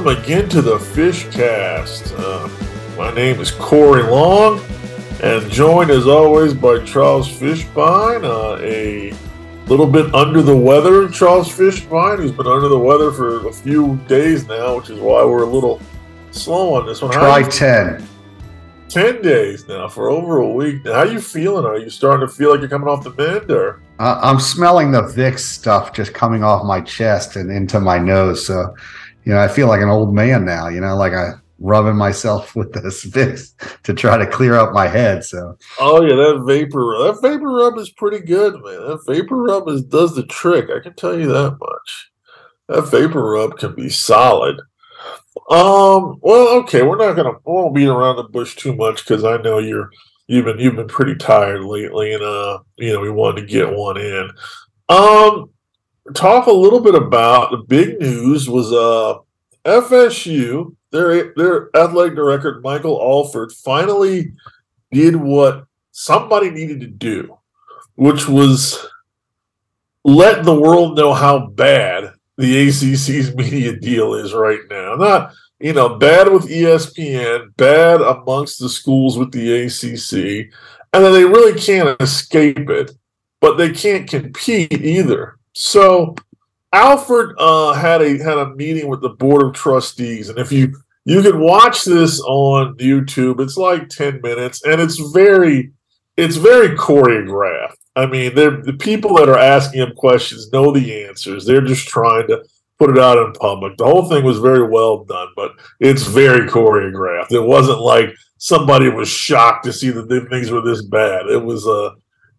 welcome again to the Fishcast. Uh, my name is Corey Long, and joined as always by Charles Fishbein, uh, a little bit under the weather. Charles Fishbein, who's been under the weather for a few days now, which is why we're a little slow on this one. Try ten. 10 days now for over a week. How are you feeling? Are you starting to feel like you're coming off the mend or? Uh, I'm smelling the Vicks stuff just coming off my chest and into my nose. So, you know, I feel like an old man now, you know, like I rubbing myself with this Vicks to try to clear up my head. So, oh yeah, that vapor, that vapor rub is pretty good, man. That vapor rub is, does the trick. I can tell you that much. That vapor rub can be solid. Um. Well, okay. We're not gonna. We won't beat around the bush too much because I know you're you've been you've been pretty tired lately, and uh, you know, we wanted to get one in. Um. Talk a little bit about the big news was uh FSU. Their their athletic director Michael Alford finally did what somebody needed to do, which was let the world know how bad the ACC's media deal is right now. Not, you know, bad with ESPN, bad amongst the schools with the ACC, and then they really can't escape it, but they can't compete either. So Alford uh, had a had a meeting with the board of trustees, and if you you can watch this on YouTube, it's like ten minutes, and it's very it's very choreographed. I mean, they're the people that are asking him questions know the answers. They're just trying to put it out in public. The whole thing was very well done, but it's very choreographed. It wasn't like somebody was shocked to see that things were this bad. It was uh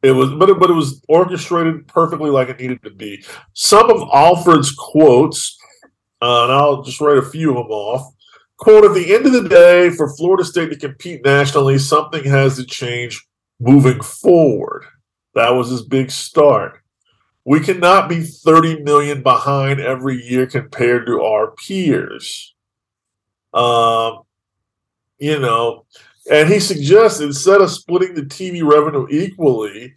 it was but it, but it was orchestrated perfectly like it needed to be. Some of Alford's quotes, uh, and I'll just write a few of them off. Quote, at the end of the day, for Florida State to compete nationally, something has to change moving forward. That was his big start. We cannot be 30 million behind every year compared to our peers. Um, you know, and he suggests instead of splitting the TV revenue equally,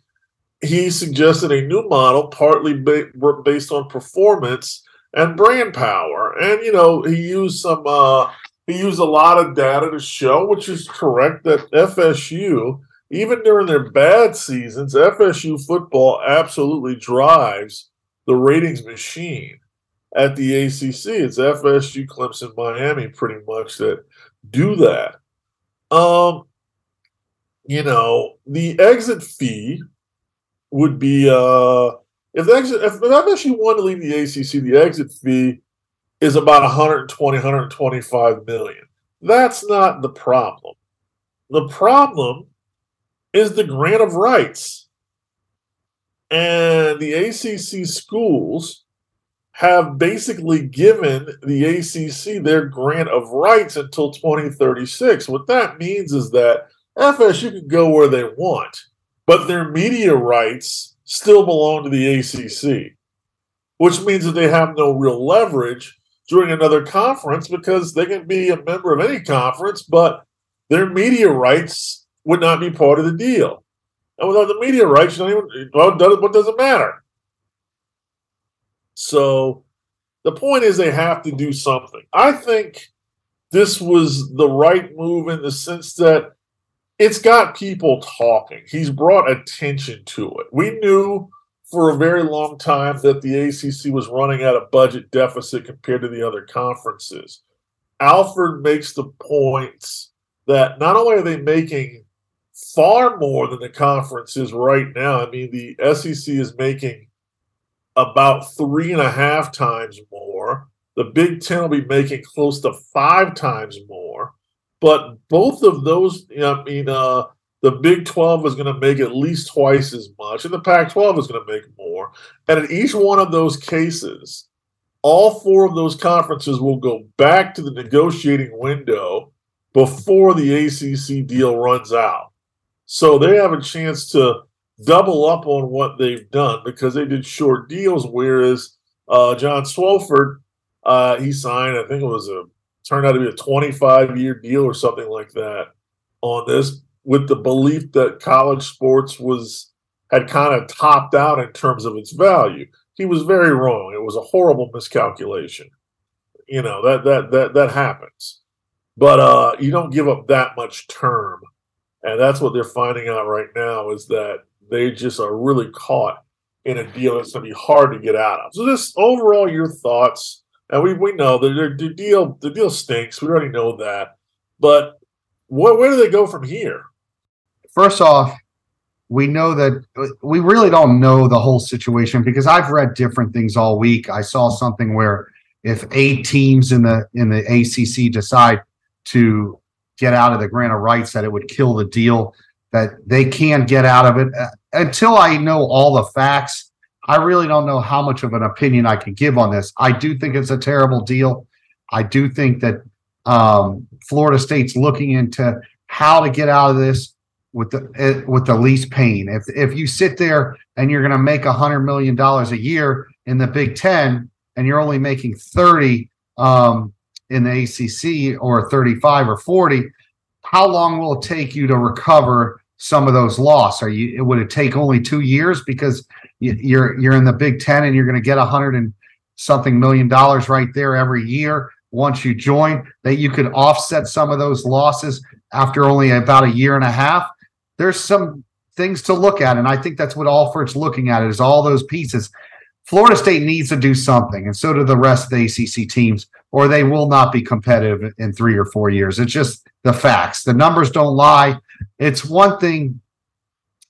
he suggested a new model, partly ba- based on performance and brand power. And you know, he used some, uh, he used a lot of data to show, which is correct, that FSU even during their bad seasons, FSU football absolutely drives the ratings machine at the ACC. It's FSU, Clemson, Miami, pretty much that do that. Um, you know, the exit fee would be uh if the exit if FSU wanted to leave the ACC, the exit fee is about 120, 125 million. That's not the problem. The problem is the grant of rights. And the ACC schools have basically given the ACC their grant of rights until 2036. What that means is that FSU can go where they want, but their media rights still belong to the ACC, which means that they have no real leverage during another conference because they can be a member of any conference, but their media rights would not be part of the deal. And without the media rights, you don't even, well, what does it matter? So the point is they have to do something. I think this was the right move in the sense that it's got people talking. He's brought attention to it. We knew for a very long time that the ACC was running at a budget deficit compared to the other conferences. Alford makes the points that not only are they making far more than the conference is right now. I mean, the SEC is making about three and a half times more. The Big Ten will be making close to five times more. But both of those, you know, I mean, uh, the Big 12 is going to make at least twice as much, and the Pac 12 is going to make more. And in each one of those cases, all four of those conferences will go back to the negotiating window before the ACC deal runs out. So they have a chance to double up on what they've done because they did short deals. Whereas uh, John Swofford, uh, he signed, I think it was a turned out to be a 25 year deal or something like that on this, with the belief that college sports was had kind of topped out in terms of its value. He was very wrong. It was a horrible miscalculation. You know that that that that happens, but uh, you don't give up that much term, and that's what they're finding out right now is that they just are really caught in a deal that's going to be hard to get out of. So, just overall, your thoughts, and we we know that the deal the deal stinks. We already know that, but where do they go from here? First off, we know that we really don't know the whole situation because I've read different things all week. I saw something where if eight teams in the in the ACC decide to get out of the grant of rights, that it would kill the deal. That they can get out of it uh, until I know all the facts. I really don't know how much of an opinion I can give on this. I do think it's a terrible deal. I do think that um, Florida State's looking into how to get out of this with the eh, with the least pain. If if you sit there and you're going to make a hundred million dollars a year in the Big Ten and you're only making thirty um, in the ACC or thirty five or forty, how long will it take you to recover some of those loss? Are you it would it take only two years because you're you're in the Big Ten and you're going to get a hundred and something million dollars right there every year once you join that you could offset some of those losses after only about a year and a half there's some things to look at. And I think that's what Alford's looking at is all those pieces. Florida State needs to do something, and so do the rest of the ACC teams, or they will not be competitive in three or four years. It's just the facts. The numbers don't lie. It's one thing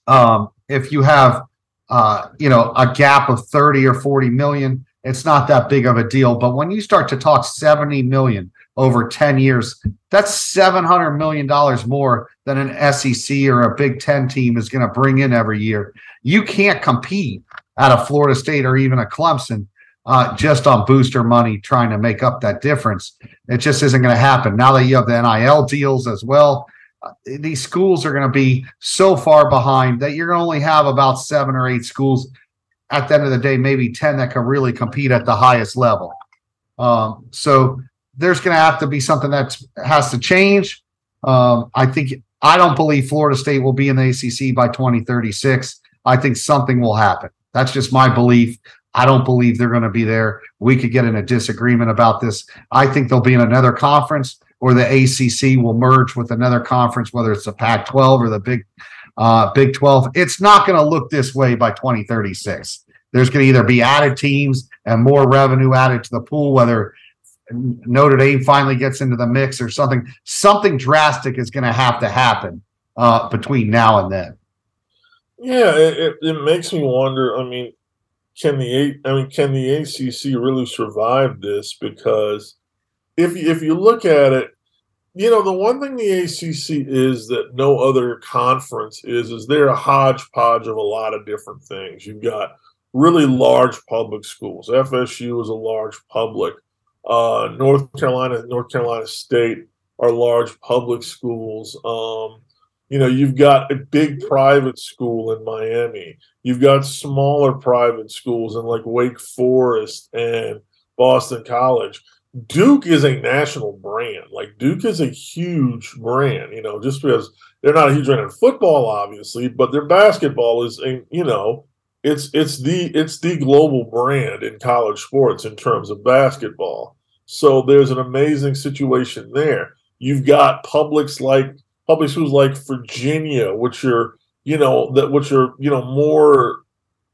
um, if you have, uh, you know, a gap of 30 or 40 million, it's not that big of a deal. But when you start to talk 70 million over 10 years, that's $700 million more than an SEC or a Big Ten team is going to bring in every year. You can't compete at a Florida State or even a Clemson uh, just on booster money trying to make up that difference. It just isn't going to happen. Now that you have the NIL deals as well, these schools are going to be so far behind that you're going to only have about seven or eight schools at the end of the day, maybe 10 that can really compete at the highest level. Um, so there's going to have to be something that has to change. Um, I think I don't believe Florida State will be in the ACC by 2036. I think something will happen. That's just my belief. I don't believe they're going to be there. We could get in a disagreement about this. I think they'll be in another conference, or the ACC will merge with another conference, whether it's the Pac-12 or the Big uh, Big 12. It's not going to look this way by 2036. There's going to either be added teams and more revenue added to the pool, whether Notre Dame finally gets into the mix or something. Something drastic is going to have to happen uh, between now and then. Yeah, it, it makes me wonder. I mean, can the I mean, can the ACC really survive this? Because if if you look at it, you know, the one thing the ACC is that no other conference is is they're a hodgepodge of a lot of different things. You've got really large public schools. FSU is a large public. Uh, North Carolina, North Carolina State are large public schools. Um, you know, you've got a big private school in Miami. You've got smaller private schools in like Wake Forest and Boston College. Duke is a national brand. Like Duke is a huge brand, you know, just because they're not a huge brand in football, obviously, but their basketball is a, you know, it's it's the it's the global brand in college sports in terms of basketball. So there's an amazing situation there. You've got publics like public schools like Virginia, which are you know that which are you know more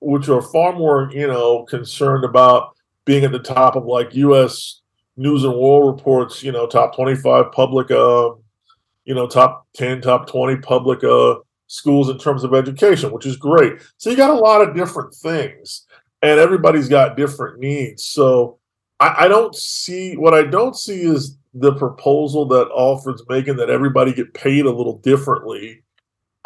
which are far more you know concerned about being at the top of like U.S. News and World Reports, you know, top 25 public, uh, you know, top 10, top 20 public uh, schools in terms of education, which is great. So you got a lot of different things, and everybody's got different needs. So I, I don't see what I don't see is the proposal that Alford's making that everybody get paid a little differently.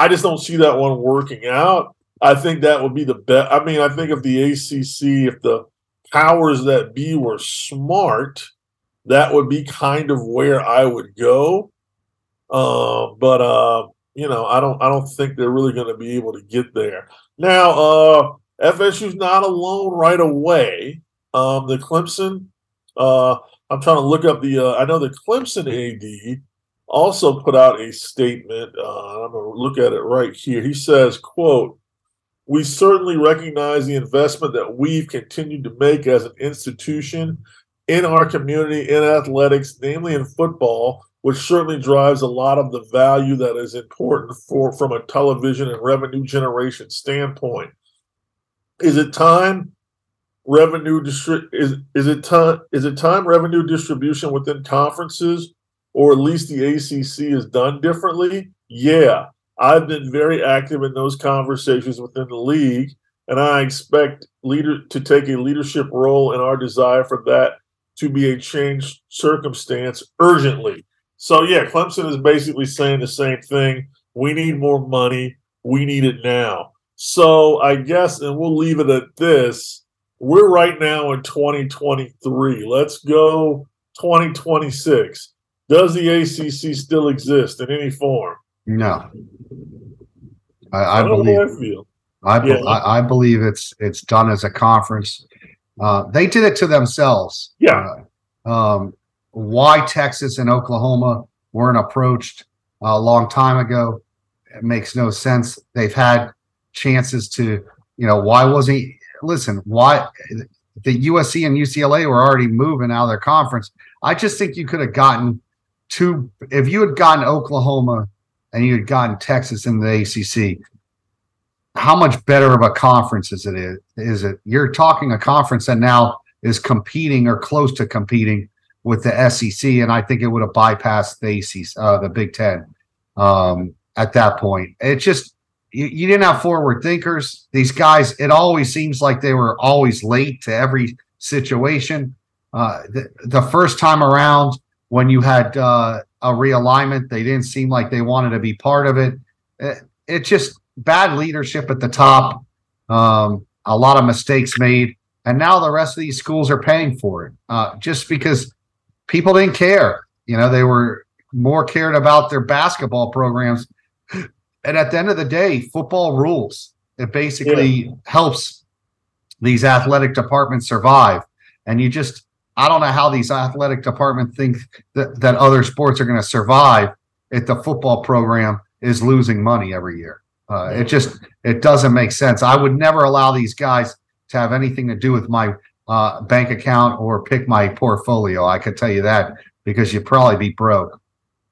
I just don't see that one working out. I think that would be the best. I mean, I think if the ACC, if the powers that be were smart, that would be kind of where I would go. Uh, but uh, you know, I don't I don't think they're really going to be able to get there. Now, uh FSU's not alone right away. Um, the Clemson, uh, I'm trying to look up the. Uh, I know the Clemson AD also put out a statement. Uh, I'm going to look at it right here. He says, "quote We certainly recognize the investment that we've continued to make as an institution in our community in athletics, namely in football, which certainly drives a lot of the value that is important for from a television and revenue generation standpoint. Is it time revenue distri- is is it time is it time revenue distribution within conferences or at least the ACC is done differently? Yeah, I've been very active in those conversations within the league, and I expect leader to take a leadership role in our desire for that to be a changed circumstance urgently. So yeah, Clemson is basically saying the same thing. We need more money. We need it now. So I guess, and we'll leave it at this. We're right now in 2023. Let's go 2026. Does the ACC still exist in any form? No. I, I believe. I feel. I, be, yeah. I, I, believe it's it's done as a conference. Uh, they did it to themselves. Yeah. Uh, um, why Texas and Oklahoma weren't approached a long time ago it makes no sense. They've had chances to, you know, why wasn't he? Listen, why the USC and UCLA were already moving out of their conference. I just think you could have gotten two if you had gotten Oklahoma and you had gotten Texas in the ACC. How much better of a conference is it? Is it? You're talking a conference that now is competing or close to competing with the SEC, and I think it would have bypassed the ACC, uh, the Big Ten, um, at that point. It just you, you didn't have forward thinkers. These guys, it always seems like they were always late to every situation. Uh, the, the first time around, when you had uh, a realignment, they didn't seem like they wanted to be part of it. It, it just bad leadership at the top, um, a lot of mistakes made, and now the rest of these schools are paying for it uh, just because people didn't care. You know, they were more cared about their basketball programs. And at the end of the day, football rules. It basically yeah. helps these athletic departments survive. And you just I don't know how these athletic departments think that, that other sports are going to survive if the football program is losing money every year. Uh, it just it doesn't make sense. I would never allow these guys to have anything to do with my uh, bank account or pick my portfolio. I could tell you that because you'd probably be broke.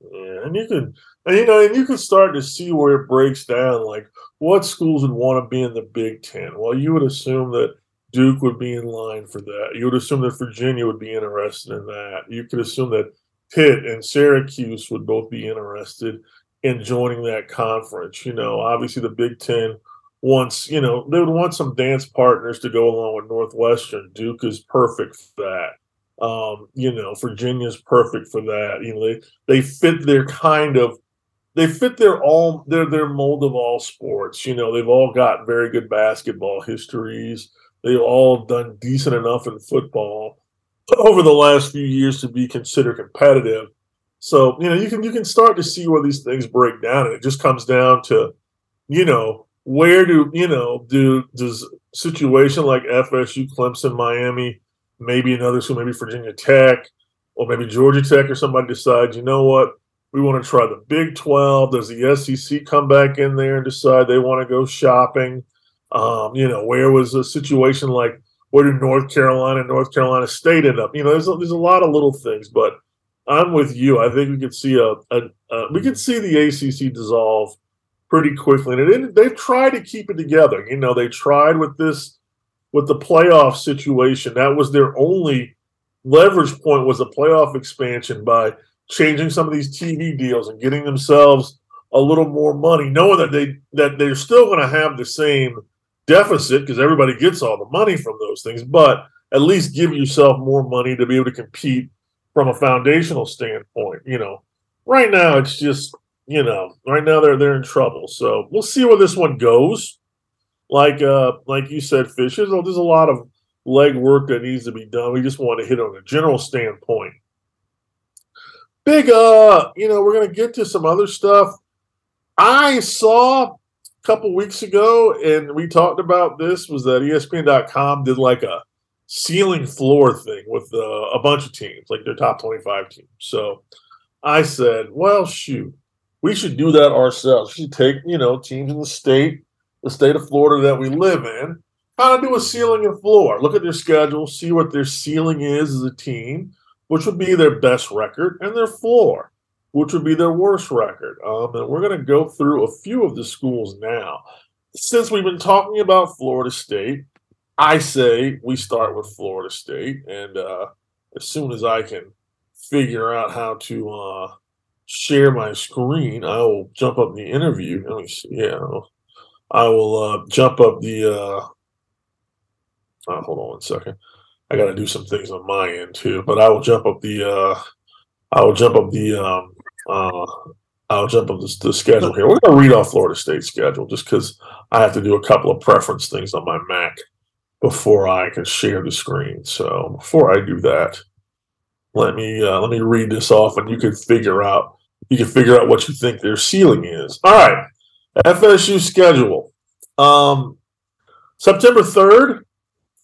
Yeah, and you could, and you know, and you could start to see where it breaks down. Like, what schools would want to be in the Big Ten? Well, you would assume that Duke would be in line for that. You would assume that Virginia would be interested in that. You could assume that Pitt and Syracuse would both be interested in joining that conference. You know, obviously the Big Ten wants, you know, they would want some dance partners to go along with Northwestern. Duke is perfect for that. Um, you know, Virginia's perfect for that. You know, they they fit their kind of they fit their all their their mold of all sports. You know, they've all got very good basketball histories they've all done decent enough in football over the last few years to be considered competitive. So you know you can you can start to see where these things break down, and it just comes down to you know where do you know do does situation like FSU, Clemson, Miami, maybe another school, maybe Virginia Tech, or maybe Georgia Tech or somebody decides you know what we want to try the Big Twelve. Does the SEC come back in there and decide they want to go shopping? Um, you know, where was a situation like where did North Carolina, North Carolina State end up? You know, there's a, there's a lot of little things, but I'm with you. I think we could see a, a, a we could see the ACC dissolve pretty quickly, and it, they've tried to keep it together. You know, they tried with this with the playoff situation. That was their only leverage point was a playoff expansion by changing some of these TV deals and getting themselves a little more money, knowing that they that they're still going to have the same deficit because everybody gets all the money from those things, but at least give yourself more money to be able to compete from a foundational standpoint. You know, right now it's just you know, right now they're they're in trouble. So we'll see where this one goes. Like uh like you said, Fish, there's there's a lot of leg work that needs to be done. We just want to hit on a general standpoint. Big uh, you know, we're gonna get to some other stuff. I saw a couple weeks ago, and we talked about this, was that ESPN.com did like a ceiling floor thing with uh, a bunch of teams, like their top 25 teams. So I said, well, shoot, we should do that ourselves. We should take, you know, teams in the state, the state of Florida that we live in, kind of do a ceiling and floor. Look at their schedule, see what their ceiling is as a team, which would be their best record, and their floor, which would be their worst record. Um, and we're going to go through a few of the schools now. Since we've been talking about Florida State, I say we start with Florida State, and uh, as soon as I can figure out how to uh, share my screen, I will jump up the interview. Let me see. Yeah, I will uh, jump up the. Uh, oh, hold on one second. I got to do some things on my end too, but I will jump up the. Uh, I will jump up the. Um, uh, I'll jump up the, the schedule here. We're going to read off Florida State schedule just because I have to do a couple of preference things on my Mac before I can share the screen. So before I do that, let me uh, let me read this off, and you can figure out you can figure out what you think their ceiling is. All right, FSU schedule. Um, September third,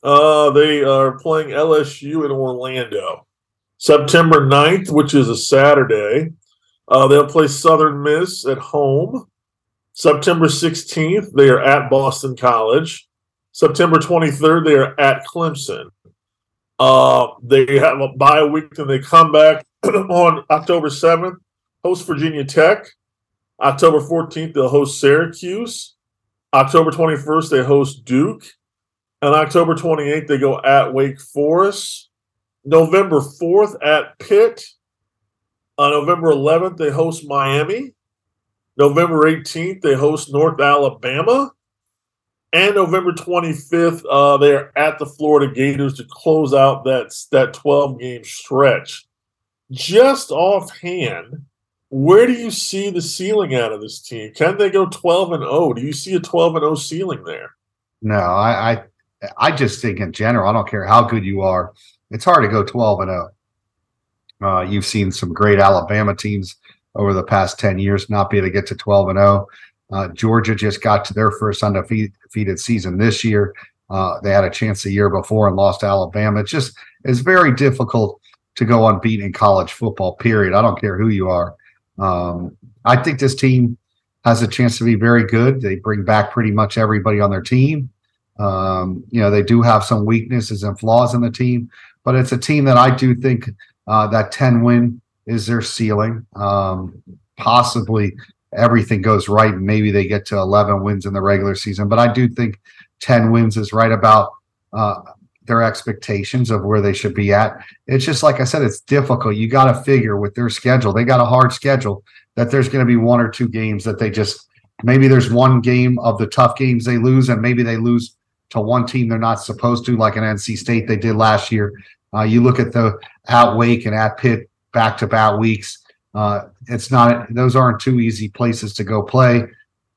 uh, they are playing LSU in Orlando. September 9th, which is a Saturday, uh, they'll play Southern Miss at home. September 16th, they are at Boston College. September 23rd, they are at Clemson. Uh, they have a bye week and they come back on October 7th, host Virginia Tech. October 14th, they'll host Syracuse. October 21st, they host Duke. And October 28th, they go at Wake Forest. November 4th, at Pitt. On November 11th, they host Miami. November 18th, they host North Alabama. And November 25th, uh, they're at the Florida Gators to close out that, that 12 game stretch. Just offhand, where do you see the ceiling out of this team? Can they go 12 and 0? Do you see a 12 and 0 ceiling there? No, I, I I just think in general, I don't care how good you are, it's hard to go 12 and 0. Uh, you've seen some great Alabama teams over the past 10 years not be able to get to 12 and 0. Uh, Georgia just got to their first undefeated season this year. Uh, they had a chance the year before and lost to Alabama. It's just it's very difficult to go unbeaten in college football. Period. I don't care who you are. Um, I think this team has a chance to be very good. They bring back pretty much everybody on their team. Um, you know, they do have some weaknesses and flaws in the team, but it's a team that I do think uh, that 10 win is their ceiling. Um, possibly everything goes right and maybe they get to 11 wins in the regular season. But I do think 10 wins is right about uh, their expectations of where they should be at. It's just like I said, it's difficult. You got to figure with their schedule, they got a hard schedule that there's going to be one or two games that they just maybe there's one game of the tough games they lose, and maybe they lose to one team they're not supposed to, like an NC State they did last year. Uh, you look at the at Wake and at Pitt back to back weeks. Uh, it's not; those aren't two easy places to go play.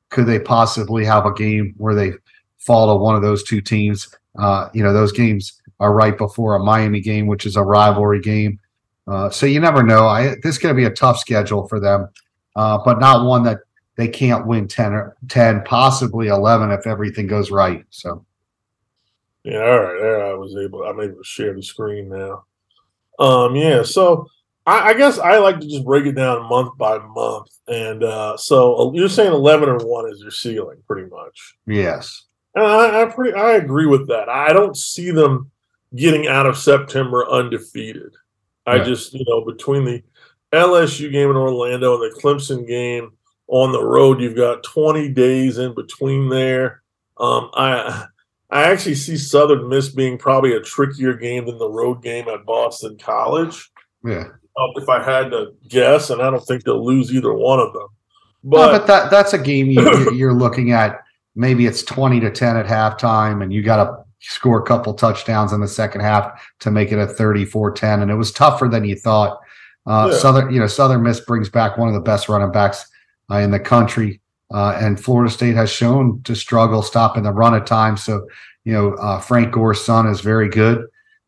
Could they possibly have a game where they fall to one of those two teams? Uh, you know, those games are right before a Miami game, which is a rivalry game. Uh, so you never know. I, this is going to be a tough schedule for them, uh, but not one that they can't win 10 or 10, possibly 11 if everything goes right. So. Yeah, all right. There I was able I'm able to share the screen now. Um, yeah, so I, I, guess I like to just break it down month by month. And uh so uh, you're saying eleven or one is your ceiling, pretty much. Yes. And I, I pretty I agree with that. I don't see them getting out of September undefeated. I just, you know, between the LSU game in Orlando and the Clemson game on the road, you've got 20 days in between there. Um, I I actually see Southern Miss being probably a trickier game than the road game at Boston College. Yeah. If I had to guess, and I don't think they'll lose either one of them. But, no, but that that's a game you, you're looking at. Maybe it's twenty to ten at halftime, and you got to score a couple touchdowns in the second half to make it a 34-10. And it was tougher than you thought. Uh, yeah. Southern, you know, Southern Miss brings back one of the best running backs uh, in the country. Uh, and Florida State has shown to struggle stopping the run at times. So, you know, uh, Frank Gore's son is very good,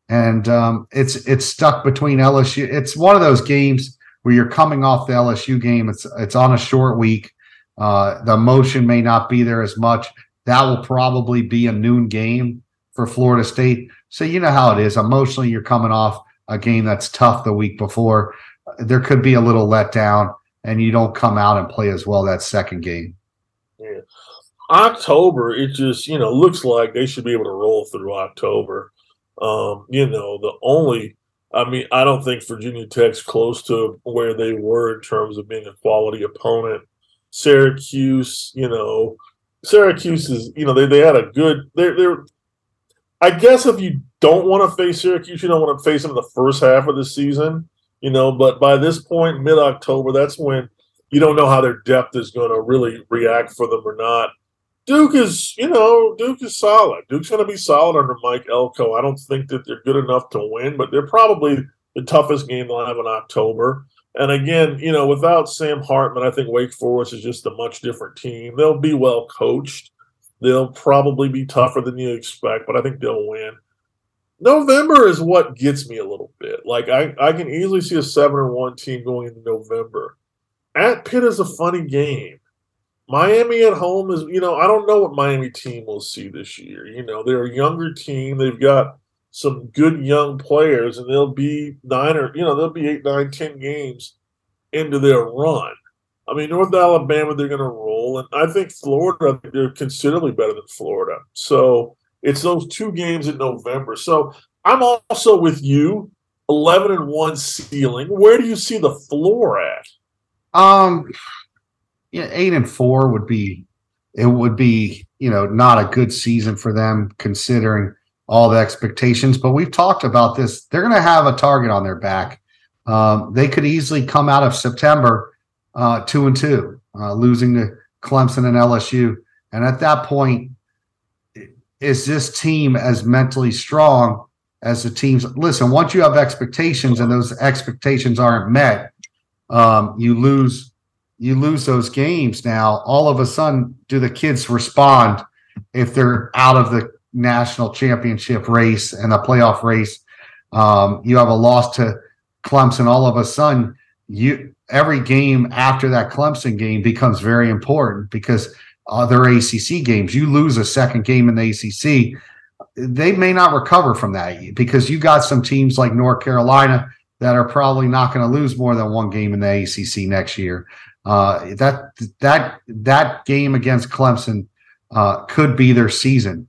and um, it's it's stuck between LSU. It's one of those games where you're coming off the LSU game. It's it's on a short week. Uh, the emotion may not be there as much. That will probably be a noon game for Florida State. So you know how it is. Emotionally, you're coming off a game that's tough the week before. There could be a little letdown and you don't come out and play as well that second game. Yeah. October, it just you know looks like they should be able to roll through October. Um, you know, the only I mean, I don't think Virginia Tech's close to where they were in terms of being a quality opponent. Syracuse, you know, Syracuse is, you know, they, they had a good they're they're I guess if you don't want to face Syracuse, you don't want to face them in the first half of the season, you know, but by this point, mid October, that's when you don't know how their depth is going to really react for them or not. Duke is, you know, Duke is solid. Duke's going to be solid under Mike Elko. I don't think that they're good enough to win, but they're probably the toughest game they'll have in October. And again, you know, without Sam Hartman, I think Wake Forest is just a much different team. They'll be well coached. They'll probably be tougher than you expect, but I think they'll win. November is what gets me a little bit. Like I, I can easily see a seven or one team going into November. At Pitt is a funny game. Miami at home is, you know, I don't know what Miami team will see this year. You know, they're a younger team. They've got some good young players, and they'll be nine or, you know, they'll be eight, nine, ten games into their run. I mean, North Alabama, they're going to roll. And I think Florida, they're considerably better than Florida. So it's those two games in November. So I'm also with you, 11 and 1 ceiling. Where do you see the floor at? Um, yeah, eight and four would be it would be you know not a good season for them considering all the expectations. But we've talked about this; they're going to have a target on their back. Um, they could easily come out of September uh, two and two, uh, losing to Clemson and LSU, and at that point, is this team as mentally strong as the teams? Listen, once you have expectations and those expectations aren't met, um, you lose you lose those games now, all of a sudden, do the kids respond if they're out of the national championship race and the playoff race? Um, you have a loss to Clemson. All of a sudden, you every game after that Clemson game becomes very important because other ACC games, you lose a second game in the ACC, they may not recover from that because you got some teams like North Carolina that are probably not going to lose more than one game in the ACC next year. Uh, that that that game against Clemson uh, could be their season,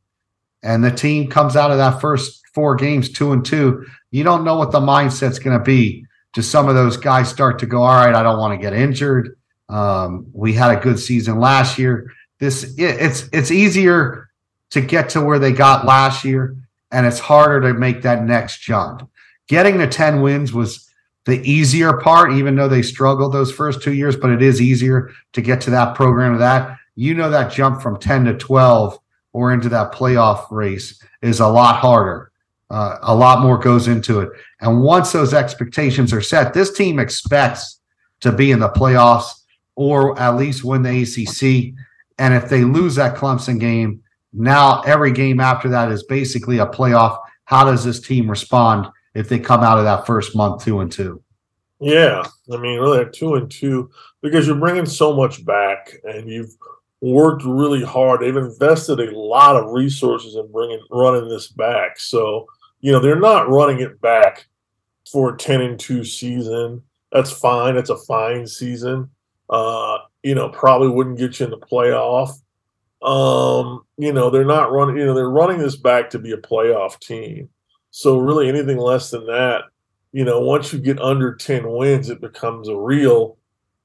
and the team comes out of that first four games two and two. You don't know what the mindset's going to be. Do some of those guys start to go? All right, I don't want to get injured. Um, we had a good season last year. This it, it's it's easier to get to where they got last year, and it's harder to make that next jump. Getting the ten wins was the easier part, even though they struggled those first two years, but it is easier to get to that program of that. You know, that jump from 10 to 12 or into that playoff race is a lot harder. Uh, a lot more goes into it. And once those expectations are set, this team expects to be in the playoffs or at least win the ACC. And if they lose that Clemson game, now every game after that is basically a playoff. How does this team respond if they come out of that first month two and two. Yeah, I mean, really, two and two because you're bringing so much back, and you've worked really hard. They've invested a lot of resources in bringing running this back. So you know they're not running it back for a ten and two season. That's fine. It's a fine season. Uh, you know, probably wouldn't get you in the playoff. Um, you know, they're not running. You know, they're running this back to be a playoff team. So really, anything less than that, you know, once you get under ten wins, it becomes a real,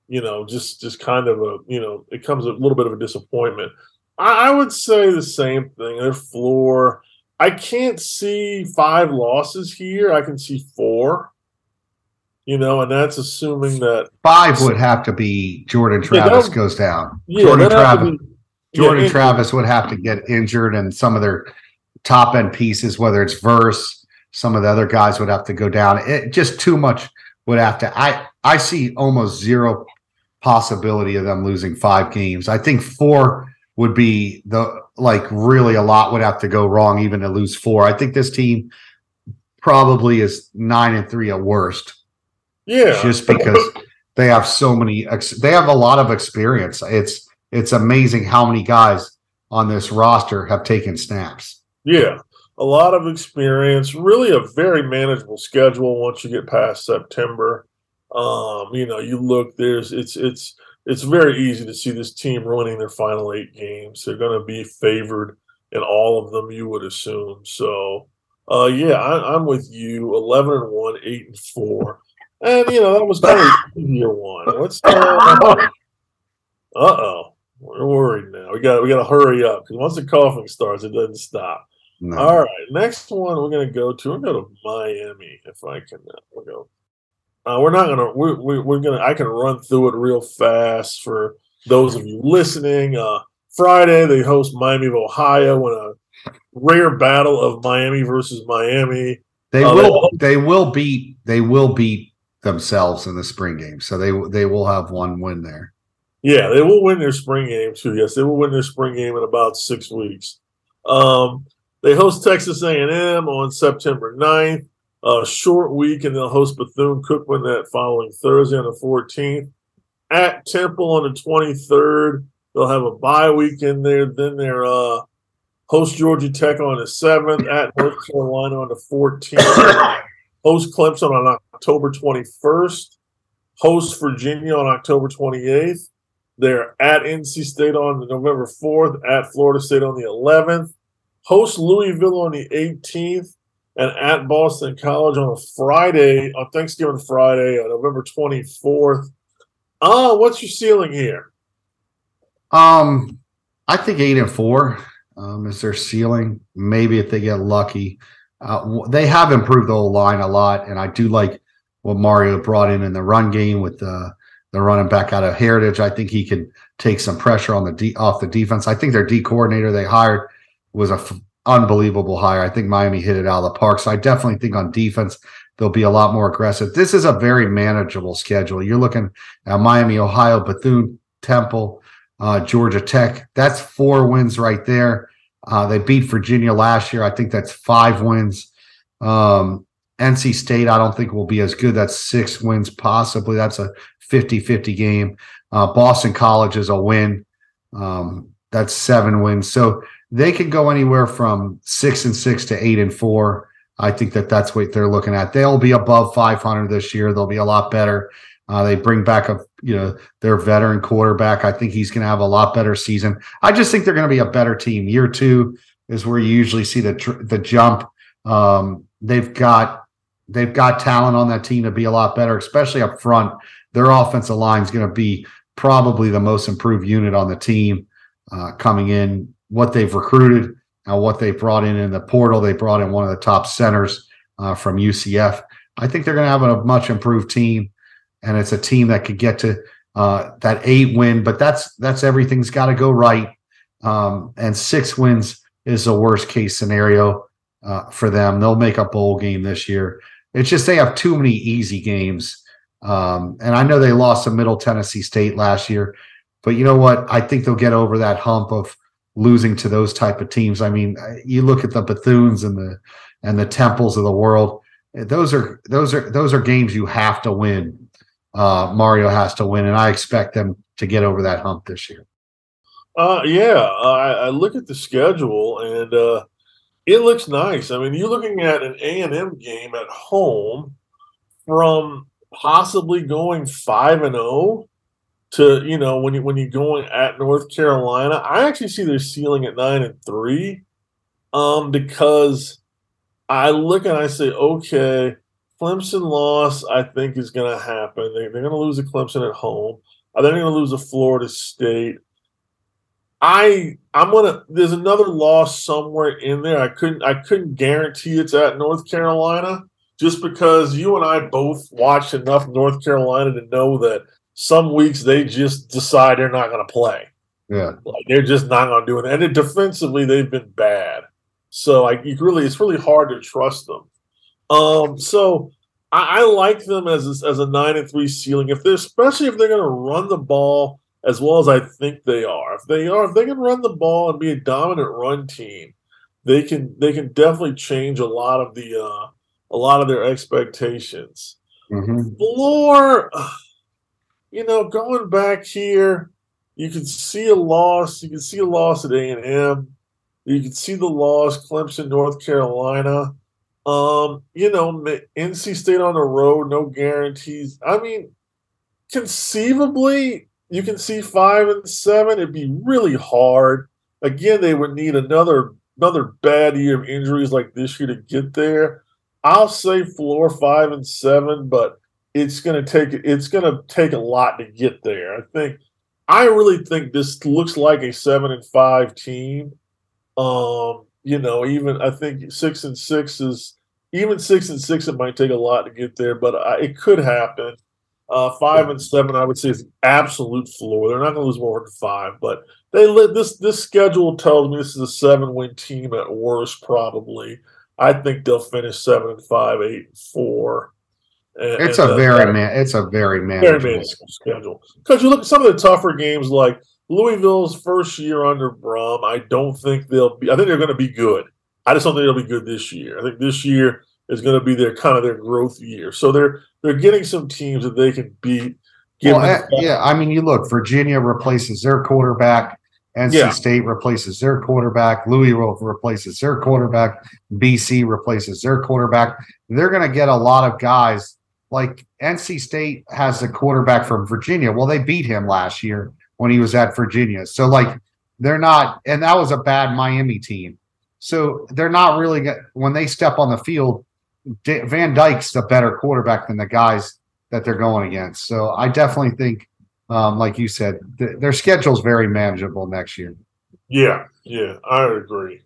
you know, just just kind of a, you know, it comes a little bit of a disappointment. I, I would say the same thing. Their floor. I can't see five losses here. I can see four. You know, and that's assuming that five would have to be Jordan Travis yeah, goes down. Yeah, Jordan Travis. Jordan yeah, Travis would have to get injured, and some of their top end pieces, whether it's Verse some of the other guys would have to go down. It just too much would have to. I I see almost zero possibility of them losing five games. I think four would be the like really a lot would have to go wrong even to lose four. I think this team probably is nine and three at worst. Yeah, just because they have so many. They have a lot of experience. It's it's amazing how many guys on this roster have taken snaps. Yeah, a lot of experience, really a very manageable schedule once you get past September. Um, you know, you look there's it's it's it's very easy to see this team winning their final eight games. They're going to be favored in all of them, you would assume. So, uh, yeah, I, am with you. Eleven and one, eight and four, and you know that was kind of year one. Let's. Uh oh, we're worried now. We got we got to hurry up because once the coughing starts, it doesn't stop. No. All right, next one we're gonna go to. We're gonna go to Miami if I can. Uh, we'll go. Uh, we're not gonna. We're, we, we're gonna. I can run through it real fast for those of you listening. Uh, Friday they host Miami of Ohio in a rare battle of Miami versus Miami. They uh, will. They will beat. They will beat themselves in the spring game. So they they will have one win there. Yeah, they will win their spring game too. Yes, they will win their spring game in about six weeks. Um, they host Texas A&M on September 9th. A short week, and they'll host Bethune Cookman that following Thursday on the 14th. At Temple on the 23rd, they'll have a bye week in there. Then they're uh, host Georgia Tech on the 7th. At North Carolina on the 14th. host Clemson on October 21st. Host Virginia on October 28th. They're at NC State on November 4th. At Florida State on the 11th host Louisville on the 18th, and at Boston College on a Friday, on Thanksgiving Friday, on November 24th. Ah, uh, what's your ceiling here? Um, I think eight and four um, is their ceiling. Maybe if they get lucky, uh, they have improved the whole line a lot, and I do like what Mario brought in in the run game with the the running back out of Heritage. I think he can take some pressure on the D, off the defense. I think their D coordinator they hired was a f- unbelievable hire. I think Miami hit it out of the park. So I definitely think on defense they'll be a lot more aggressive. This is a very manageable schedule. You're looking at Miami, Ohio, Bethune, Temple, uh, Georgia Tech. That's four wins right there. Uh, they beat Virginia last year. I think that's five wins. Um, NC State, I don't think will be as good. That's six wins, possibly. That's a 50 50 game. Uh, Boston College is a win. Um, that's seven wins. So they could go anywhere from six and six to eight and four. I think that that's what they're looking at. They'll be above 500 this year. They'll be a lot better. Uh, they bring back a you know their veteran quarterback. I think he's going to have a lot better season. I just think they're going to be a better team. Year two is where you usually see the the jump. Um, they've got they've got talent on that team to be a lot better, especially up front. Their offensive line is going to be probably the most improved unit on the team uh, coming in what they've recruited and what they brought in in the portal. They brought in one of the top centers uh, from UCF. I think they're going to have a much improved team, and it's a team that could get to uh, that eight win. But that's that's everything's got to go right, um, and six wins is the worst case scenario uh, for them. They'll make a bowl game this year. It's just they have too many easy games, um, and I know they lost to Middle Tennessee State last year, but you know what? I think they'll get over that hump of losing to those type of teams. I mean, you look at the Bethunes and the and the Temples of the world. Those are those are those are games you have to win. Uh, Mario has to win, and I expect them to get over that hump this year. Uh, yeah, I, I look at the schedule and uh, it looks nice. I mean, you're looking at an A and M game at home from possibly going five and zero oh to you know when you when you're going at North Carolina, I actually see their ceiling at nine and three, um, because I look and I say, okay, Clemson loss, I think is going to happen. They, are going to lose a Clemson at home. Are they going to lose a Florida State? I I'm gonna. There's another loss somewhere in there. I couldn't I couldn't guarantee it's at North Carolina just because you and I both watched enough North Carolina to know that some weeks they just decide they're not going to play. Yeah, like they're just not going to do it. And then defensively, they've been bad. So like, you really, it's really hard to trust them. Um, so I, I like them as a, as a nine and three ceiling. If they're especially if they're going to run the ball as well as I think they are. If they are, if they can run the ball and be a dominant run team, they can they can definitely change a lot of the uh, a lot of their expectations. Mm-hmm. Floor you know, going back here, you can see a loss. You can see a loss at A and M. You can see the loss, Clemson, North Carolina. Um, you know, NC State on the road, no guarantees. I mean, conceivably, you can see five and seven. It'd be really hard. Again, they would need another another bad year of injuries like this year to get there. I'll say floor five and seven, but it's gonna take it's gonna take a lot to get there. I think I really think this looks like a seven and five team. Um, you know, even I think six and six is even six and six. It might take a lot to get there, but I, it could happen. Uh, five and seven, I would say, is absolute floor. They're not going to lose more than five, but they this this schedule tells me this is a seven win team at worst, probably. I think they'll finish seven and five, eight and four. It's and, a uh, very man. It's a very manageable, very manageable schedule. Because you look at some of the tougher games, like Louisville's first year under Brohm. I don't think they'll be. I think they're going to be good. I just don't think they'll be good this year. I think this year is going to be their kind of their growth year. So they're they're getting some teams that they can beat. Well, uh, yeah, I mean, you look. Virginia replaces their quarterback. NC yeah. State replaces their quarterback. Louisville replaces their quarterback. BC replaces their quarterback. They're going to get a lot of guys. Like NC State has a quarterback from Virginia. Well, they beat him last year when he was at Virginia. So, like, they're not, and that was a bad Miami team. So they're not really when they step on the field. Van Dyke's a better quarterback than the guys that they're going against. So I definitely think, um, like you said, th- their schedule's very manageable next year. Yeah, yeah, I agree.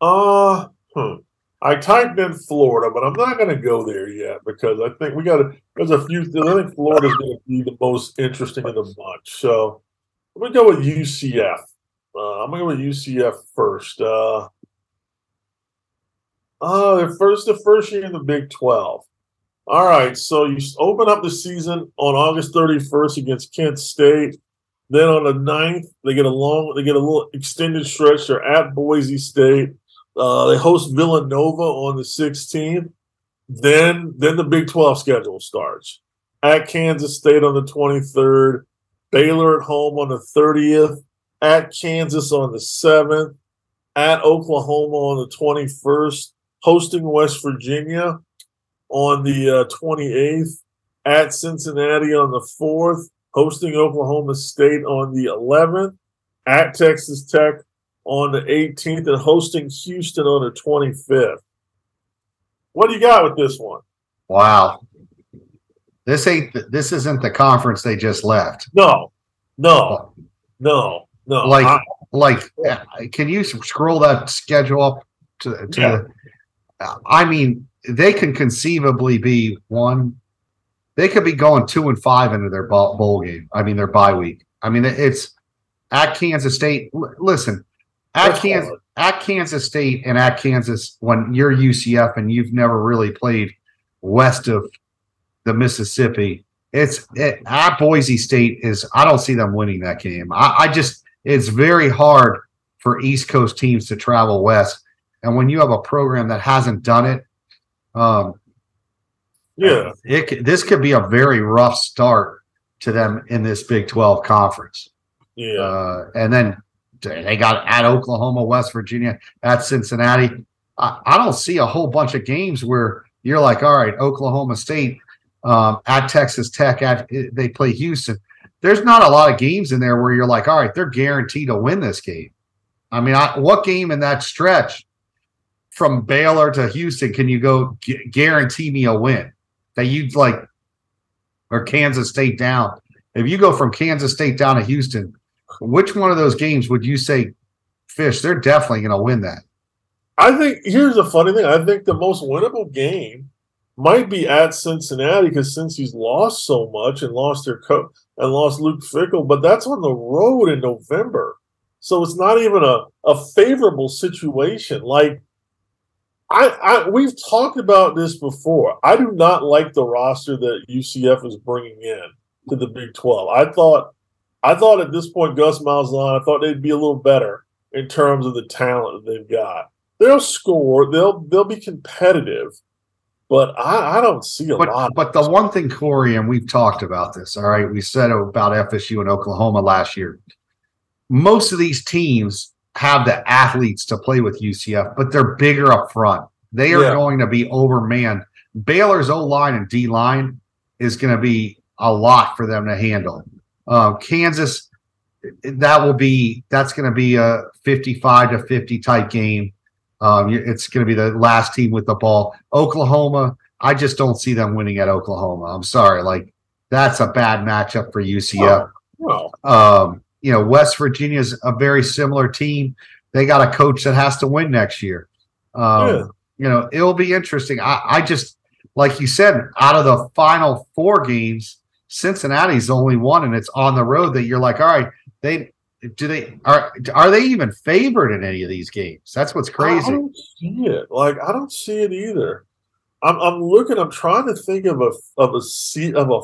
Uh, hmm. I typed in Florida, but I'm not going to go there yet because I think we got to. There's a few. I think Florida's going to be the most interesting of the bunch. So let me go with UCF. Uh, I'm going to go with UCF first. Uh, Oh, the first the first year in the Big Twelve. All right, so you open up the season on August 31st against Kent State. Then on the 9th, they get a long, they get a little extended stretch. They're at Boise State. Uh, they host Villanova on the 16th. Then, then the Big 12 schedule starts. At Kansas State on the 23rd, Baylor at home on the 30th, at Kansas on the 7th, at Oklahoma on the 21st, hosting West Virginia on the uh, 28th, at Cincinnati on the 4th, hosting Oklahoma State on the 11th, at Texas Tech on the 18th, and hosting Houston on the 25th. What do you got with this one? Wow. This ain't this isn't the conference they just left. No, no, no, no. Like, I, like, can you scroll that schedule up to, to yeah. I mean, they can conceivably be one. They could be going two and five into their bowl game. I mean, their bye week. I mean, it's at Kansas State. listen, at Kansas, at Kansas State and at Kansas, when you're UCF and you've never really played west of the Mississippi, it's it, at Boise State is. I don't see them winning that game. I, I just it's very hard for East Coast teams to travel west and when you have a program that hasn't done it, um, yeah, it this could be a very rough start to them in this Big Twelve conference. Yeah, uh, and then they got at Oklahoma, West Virginia, at Cincinnati. I, I, don't see a whole bunch of games where you're like, all right, Oklahoma State um, at Texas Tech, at they play Houston. There's not a lot of games in there where you're like, all right, they're guaranteed to win this game. I mean, I, what game in that stretch from Baylor to Houston can you go gu- guarantee me a win that you'd like or Kansas State down? If you go from Kansas State down to Houston, which one of those games would you say, Fish? They're definitely going to win that. I think here's the funny thing. I think the most winnable game might be at Cincinnati because Cincy's lost so much and lost their coach and lost Luke Fickell, but that's on the road in November. So it's not even a, a favorable situation. Like I, I we've talked about this before. I do not like the roster that UCF is bringing in to the Big Twelve. I thought, I thought at this point, Gus Malzahn, I thought they'd be a little better in terms of the talent that they've got. They'll score. They'll they'll be competitive, but I, I don't see a but, lot. But the one thing, Corey, and we've talked about this. All right, we said about FSU and Oklahoma last year. Most of these teams have the athletes to play with UCF, but they're bigger up front. They are yeah. going to be overmanned. Baylor's O line and D line is going to be a lot for them to handle. Uh, Kansas, that will be that's going to be a 55 to 50 type game. Um, it's going to be the last team with the ball. Oklahoma, I just don't see them winning at Oklahoma. I'm sorry, like that's a bad matchup for UCF. Well, Um, you know, West Virginia's a very similar team. They got a coach that has to win next year. Um, Yeah. You know, it'll be interesting. I, I just, like you said, out of the final four games, Cincinnati's the only one, and it's on the road that you're like, all right, they do they are are they even favored in any of these games? That's what's crazy. I don't see it. Like I don't see it either. I'm I'm looking. I'm trying to think of a of a seat of a.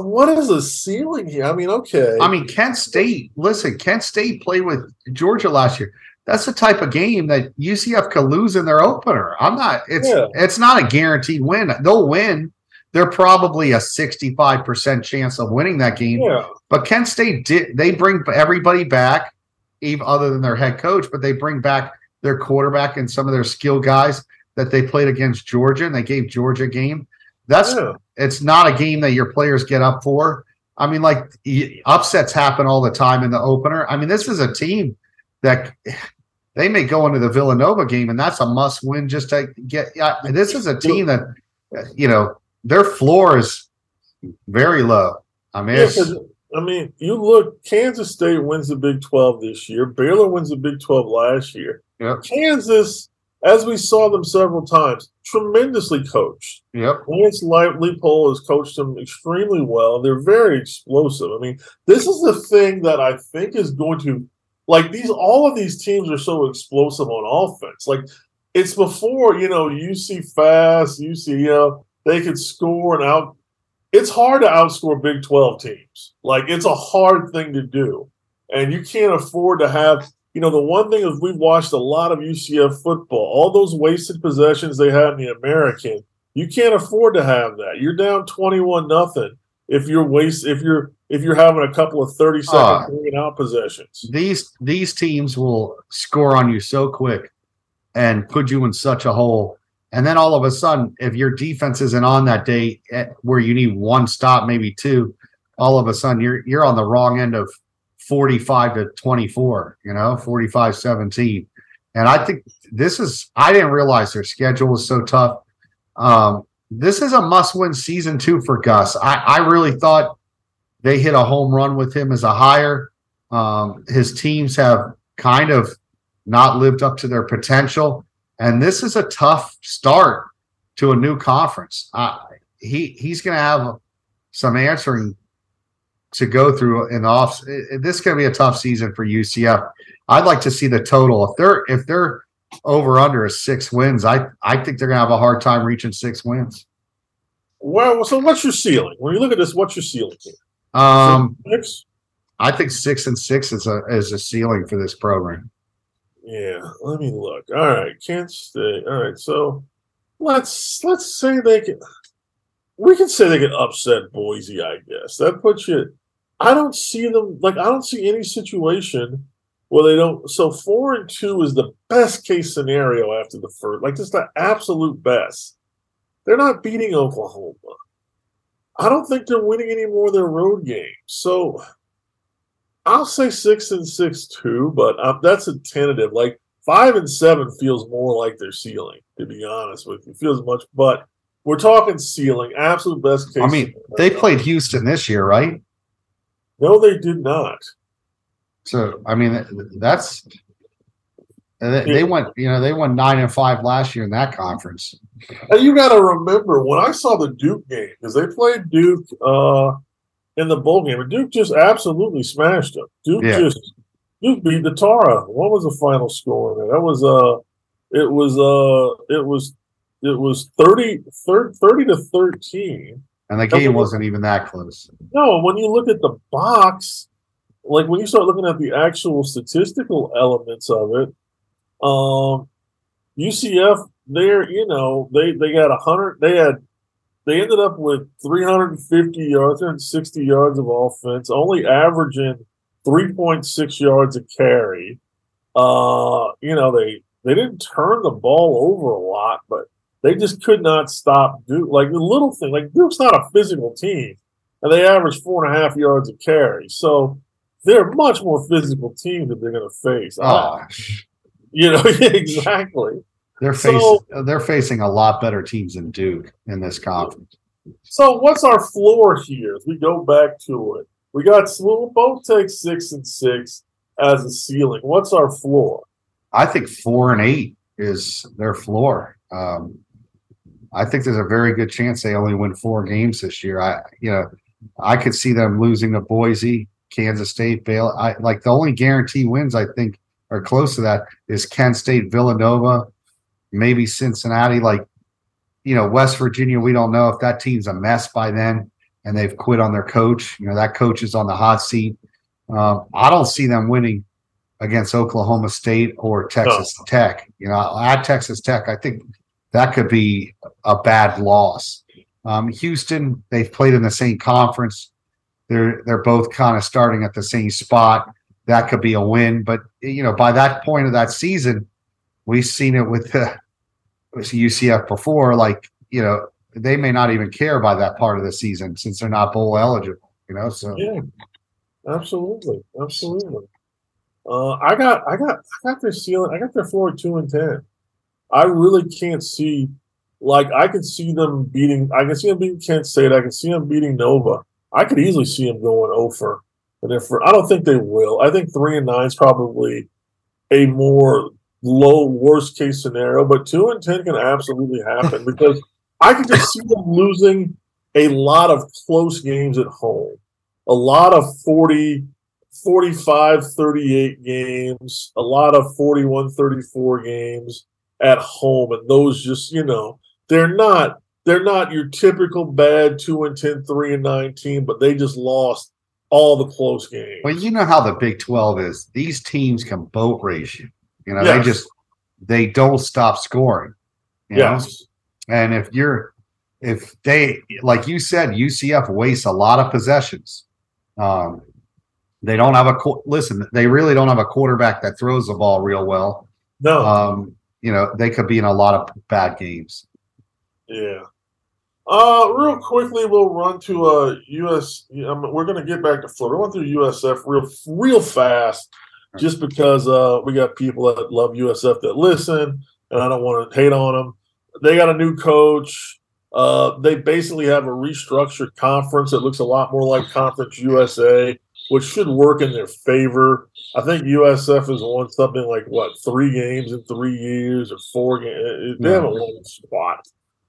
What is the ceiling here? I mean, okay. I mean, Kent State. Listen, Kent State played with Georgia last year. That's the type of game that UCF could lose in their opener. I'm not. It's Yeah. it's not a guaranteed win. They'll win. They're probably a 65 percent chance of winning that game. yeah, But Kent State did. They bring everybody back, even other than their head coach. But they bring back their quarterback and some of their skill guys that they played against Georgia, and they gave Georgia a game. That's yeah. it's not a game that your players get up for. I mean, like upsets happen all the time in the opener. I mean, this is a team that they may go into the Villanova game, and that's a must win just to get. This is a team that you know their floor is very low. I mean, Yeah, I mean, you look. Kansas State wins the Big Twelve this year. Baylor wins the Big Twelve last year. Yep. Kansas, as we saw them several times, tremendously coached. yep, Lance Leipold has coached them extremely well. They're very explosive. I mean, this is the thing that I think is going to like these. All of these teams are so explosive on offense. Like it's before you know you see fast, you see you know they could score and out. It's hard to outscore Big Twelve teams. Like it's a hard thing to do, and you can't afford to have. You know, the one thing is we've watched a lot of UCF football. All those wasted possessions they had in the American, you can't afford to have that. You're down twenty-one nothing if you're waste if you're if you're having a couple of thirty second ah. three and out possessions. these these teams will score on you so quick and put you in such a hole. And then all of a sudden, if your defense isn't on that day at, where you need one stop, maybe two, all of a sudden you're you're on the wrong end of 45 to 24, you know, 45 17. And I think this is I didn't realize their schedule was so tough. Um, this is a must-win season two for Gus. I, I really thought they hit a home run with him as a hire. Um, his teams have kind of not lived up to their potential, and this is a tough start to a new conference. Uh, he he's going to have some answering to go through in the off. This is going to be a tough season for UCF. I'd like to see the total. If they're if they're over under is six wins, I I think they're going to have a hard time reaching six wins. Well, so what's your ceiling? When you look at this, what's your ceiling here? Um, Six? I think six and six is a is a ceiling for this program. Yeah, let me look. All right, Kent State. All right, so let's let's say they can. We can say they can upset Boise. I guess that puts you. I don't see them like I don't see any situation where they don't. So four and two is the best case scenario after the first. Like just the absolute best. They're not beating Oklahoma. I don't think they're winning any more of their road games. So I'll say six and six too, but um, that's a tentative. Like five and seven feels more like their ceiling, to be honest with you. Feels much, but we're talking ceiling, absolute best case. I mean, they played Houston this year, right? No, they did not. So I mean, that's they, they went. You know, they won nine and five last year in that conference. And you got to remember when I saw the Duke game because they played Duke uh, in the bowl game, and Duke just absolutely smashed them. Duke Yeah. just Duke beat the Tara. What was the final score? There? That was uh, it was uh, it was it was 30, 30, 30 to thirteen. And the game wasn't even that close. No, when you look at the box, like when you start looking at the actual statistical elements of it, um, UCF, they're you know they they got a hundred. They had they ended up with three hundred and fifty yards, three hundred sixty yards of offense, only averaging three point six yards a carry. Uh, you know they they didn't turn the ball over a lot, but they just could not stop Duke. Like the little thing, like Duke's not a physical team. and they average four and a half yards a carry. So they're much more physical team that they're going to face. Oh, you know, exactly. They're facing so, they're facing a lot better teams than Duke in this conference. So what's our floor here? As we go back to it, we got we'll both take six and six as a ceiling. What's our floor? I think four and eight is their floor. Um, I think there's a very good chance they only win four games this year. I, you know, I could see them losing to Boise, Kansas State, Baylor. I like the only guarantee wins I think are close to that is Kent State, Villanova, maybe Cincinnati. Like, you know, West Virginia, we don't know if that team's a mess by then and they've quit on their coach. You know, that coach is on the hot seat. Um, I don't see them winning against Oklahoma State or Texas. Tech. You know, at Texas Tech, I think that could be a bad loss. Um, Houston, they've played in the same conference. They're they're both kind of starting at the same spot. That could be a win, but you know, by that point of that season, we've seen it with the UCF before. Like you know, they may not even care by that part of the season since they're not bowl eligible. You know, so yeah, absolutely, absolutely. Uh, I got, I got, I got their ceiling. I got their floor two and ten. I really can't see. Like I can see them beating. I can see them beating Kent State. I can see them beating Nova. I could easily see them going over. And if I don't think they will. I think three and nine is probably a more low worst case scenario. But two and ten can absolutely happen because I can just see them losing a lot of close games at home. A lot of 40, 45 38 games, a lot of 41 34 games at home. And those just, you know, they're not they're not your typical bad 2 and 10, 3 and 19, but they just lost all the close games. Well, you know how the Big 12 is. These teams can boat race you. You know, yes. they just they don't stop scoring. yes. Know? And if you're if they like you said, UCF wastes a lot of possessions. Um, they don't have a listen. They really don't have a quarterback that throws the ball real well. No, um, you know they could be in a lot of bad games. Yeah. Uh, real quickly, we'll run to uh US. Um, we're gonna get back to Florida. We went through USF real real fast, just because uh we got people that love USF that listen, and I don't want to hate on them. They got a new coach. Uh, they basically have a restructured conference that looks a lot more like Conference USA which should work in their favor. I think USF has won something like what three games in three years or four games. They haven't won a spot.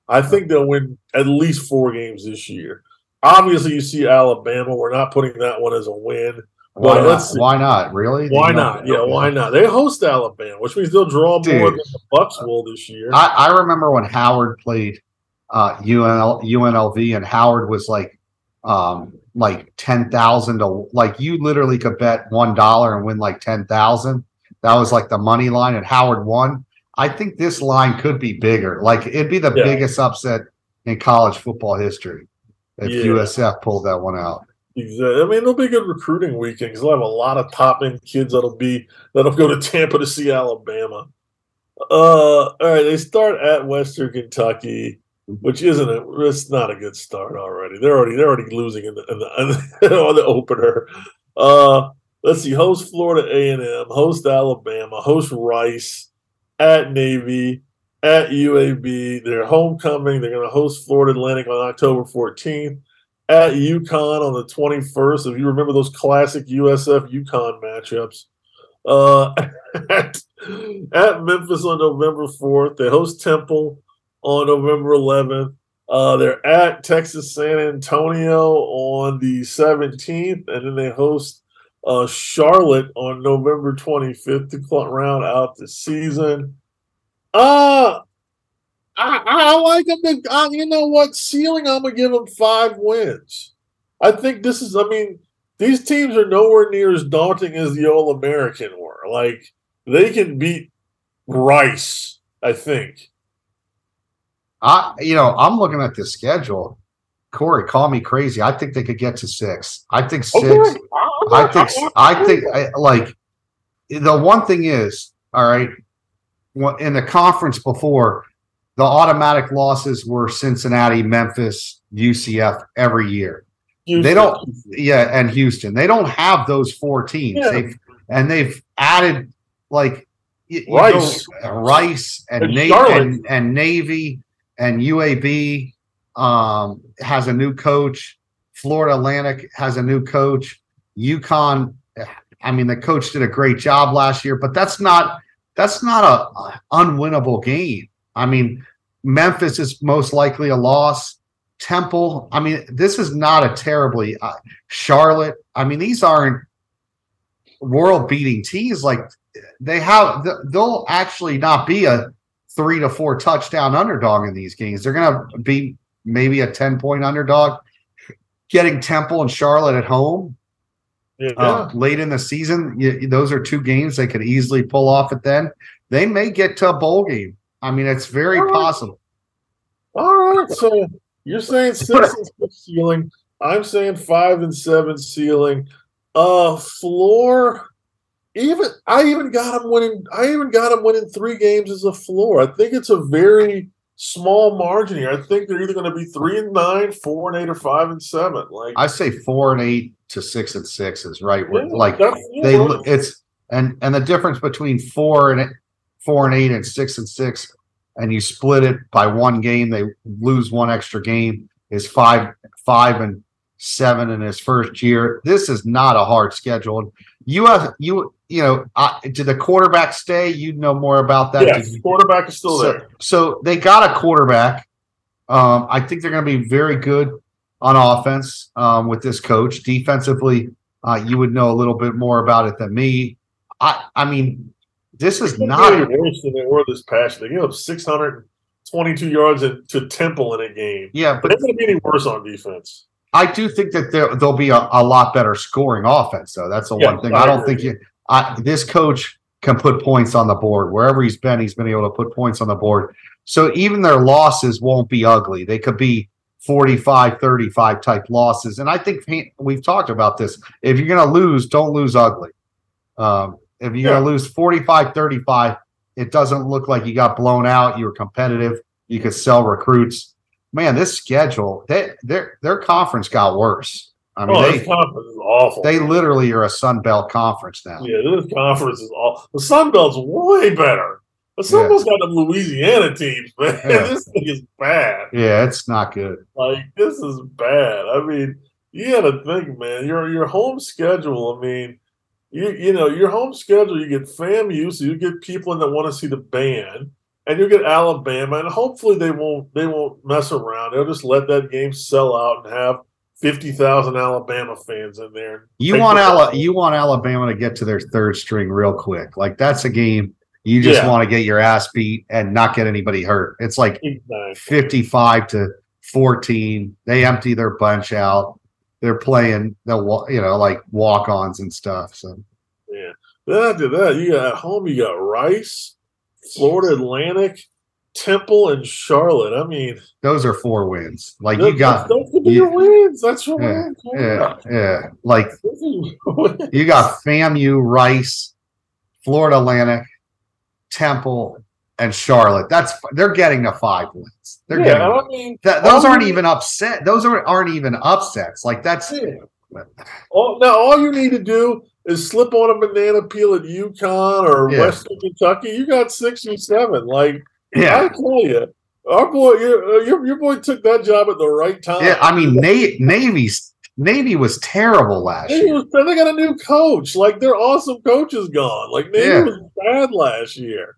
I think they'll win at least four games this year. Obviously, you see Alabama. We're not putting that one as a win. Why not? Why not? Really? Why not? Yeah, why not? They host Alabama, which means they'll draw Dude, more than the Bucks will this year. I, I remember when Howard played uh, UNL, UNLV, and Howard was like um, like ten thousand to like you literally could bet one dollar and win like ten thousand. That was like the money line, and Howard won. I think this line could be bigger. Like it'd be the yeah. biggest upset in college football history if yeah. USF pulled that one out. Exactly. I mean, it'll be a good recruiting weekend because they'll have a lot of top end kids that'll be that'll go to Tampa to see Alabama. Uh, all right, they start at Western Kentucky which isn't a it's not a good start already. They're already they're already losing in the, in the on the opener. Uh, let's see, host Florida A and M, host Alabama, host Rice, at Navy, at UAB. They're homecoming. They're going to host Florida Atlantic on October 14th. At UConn on the 21st. If you remember those classic USF UConn matchups. Uh, at, at Memphis on November 4th. They host Temple on November 11th. Uh, they're at Texas San Antonio on the 17th, and then they host uh, Charlotte on November 25th to round out the season. Uh, I, I like them. To, uh, you know what? Ceiling, I'm going to give them five wins. I think this is, I mean, these teams are nowhere near as daunting as the All American were. Like, they can beat Rice, I think. I, you know, I'm looking at the schedule. Corey, call me crazy. I think they could get to six. I think six. Okay. I think. I think. I, like the one thing is, all right. In the conference before, the automatic losses were Cincinnati, Memphis, UCF every year. Houston. they don't. Yeah, and Houston, they don't have those four teams. Yeah. They've and they've added like Rice, know, Rice, and, and Navy, and, and, Navy, and UAB um, has a new coach. Florida Atlantic has a new coach. UConn, I mean, the coach did a great job last year, but that's not that's not a, a unwinnable game. I mean, Memphis is most likely a loss. Temple, I mean, this is not a terribly uh, Charlotte. I mean, these aren't world beating teams. Like they have, they'll actually not be a three to four touchdown underdog in these games. They're going to be maybe a 10 point underdog. Getting Temple and Charlotte at home yeah. uh, late in the season, you, those are two games they could easily pull off at then. They may get to a bowl game. I mean, it's very All right. possible. All right. So you're saying six and six ceiling. I'm saying five and seven ceiling. Uh, floor. Even I even got him winning. I even got him winning three games as a floor. I think it's a very small margin here. I think they're either going to be three and nine, four and eight, or five and seven. Like I say, four and eight to six and six is right. Yeah, like they, it's and and the difference between four and four and eight and six and six and you split it by one game, they lose one extra game, is five five and seven in his first year. This is not a hard schedule. You have you you know uh, did the quarterback stay? You know more about that. Yes, quarterback is still so, there. So they got a quarterback. Um, I think they're going to be very good on offense um, with this coach. Defensively, uh, you would know a little bit more about it than me. I I mean, this is not worse than they were this past year. gave up 622 yards to Temple in a game. Yeah, but it's going to be any worse on defense. I do think that there, will be a, a, lot better scoring offense, though. That's the yeah, one thing. I, I don't think you, I, this coach can put points on the board. Wherever he's been, he's been able to put points on the board. So even their losses won't be ugly. They could be 45 35 type losses. And I think we've talked about this. If you're going to lose, don't lose ugly. Um, if you're yeah. going to lose 45 35, it doesn't look like you got blown out. You were competitive. You could sell recruits. Man, this schedule, they, their their conference got worse. I mean, oh, they, conference is awful. They literally are a Sun Belt conference now. Yeah, this conference is all the Sun Belt's way better. The Sun Belt's yeah. got them Louisiana teams, man. Yeah. this thing is bad. Yeah, it's not good. Like this is bad. I mean, you got to think, man. Your your home schedule. I mean, you you know your home schedule. You get FAMU, so you get people that want to see the band, and you get Alabama, and hopefully they won't they won't mess around. They'll just let that game sell out and have fifty thousand Alabama fans in there. You want Ala- you want Alabama to get to their third string real quick. Like that's a game you just yeah. want to get your ass beat and not get anybody hurt. It's like exactly. fifty-five to fourteen. They empty their bunch out they're playing they'll you know like walk-ons and stuff. So yeah. Then after that, you got at home. You got Rice, Florida Atlantic, Temple, and Charlotte. I mean, those are four wins. Like you got those could be you, your wins. That's your yeah, wins. Yeah, yeah. Like you got FAMU, Rice, Florida Atlantic, Temple, and Charlotte. That's they're getting the five wins. They're yeah, getting. I mean, that, those aren't even upset. Those are, aren't even upsets. Like that's. Yeah. All, now all you need to do is slip on a banana peel at UConn or yeah. Western Kentucky. You got six or seven. Like yeah, I tell you, our boy, your, uh, your, your boy took that job at the right time. Yeah, I mean, Na- Navy's Navy was terrible last Navy year. Was, they got a new coach. Like their awesome coach is gone. Like Navy yeah. was bad last year.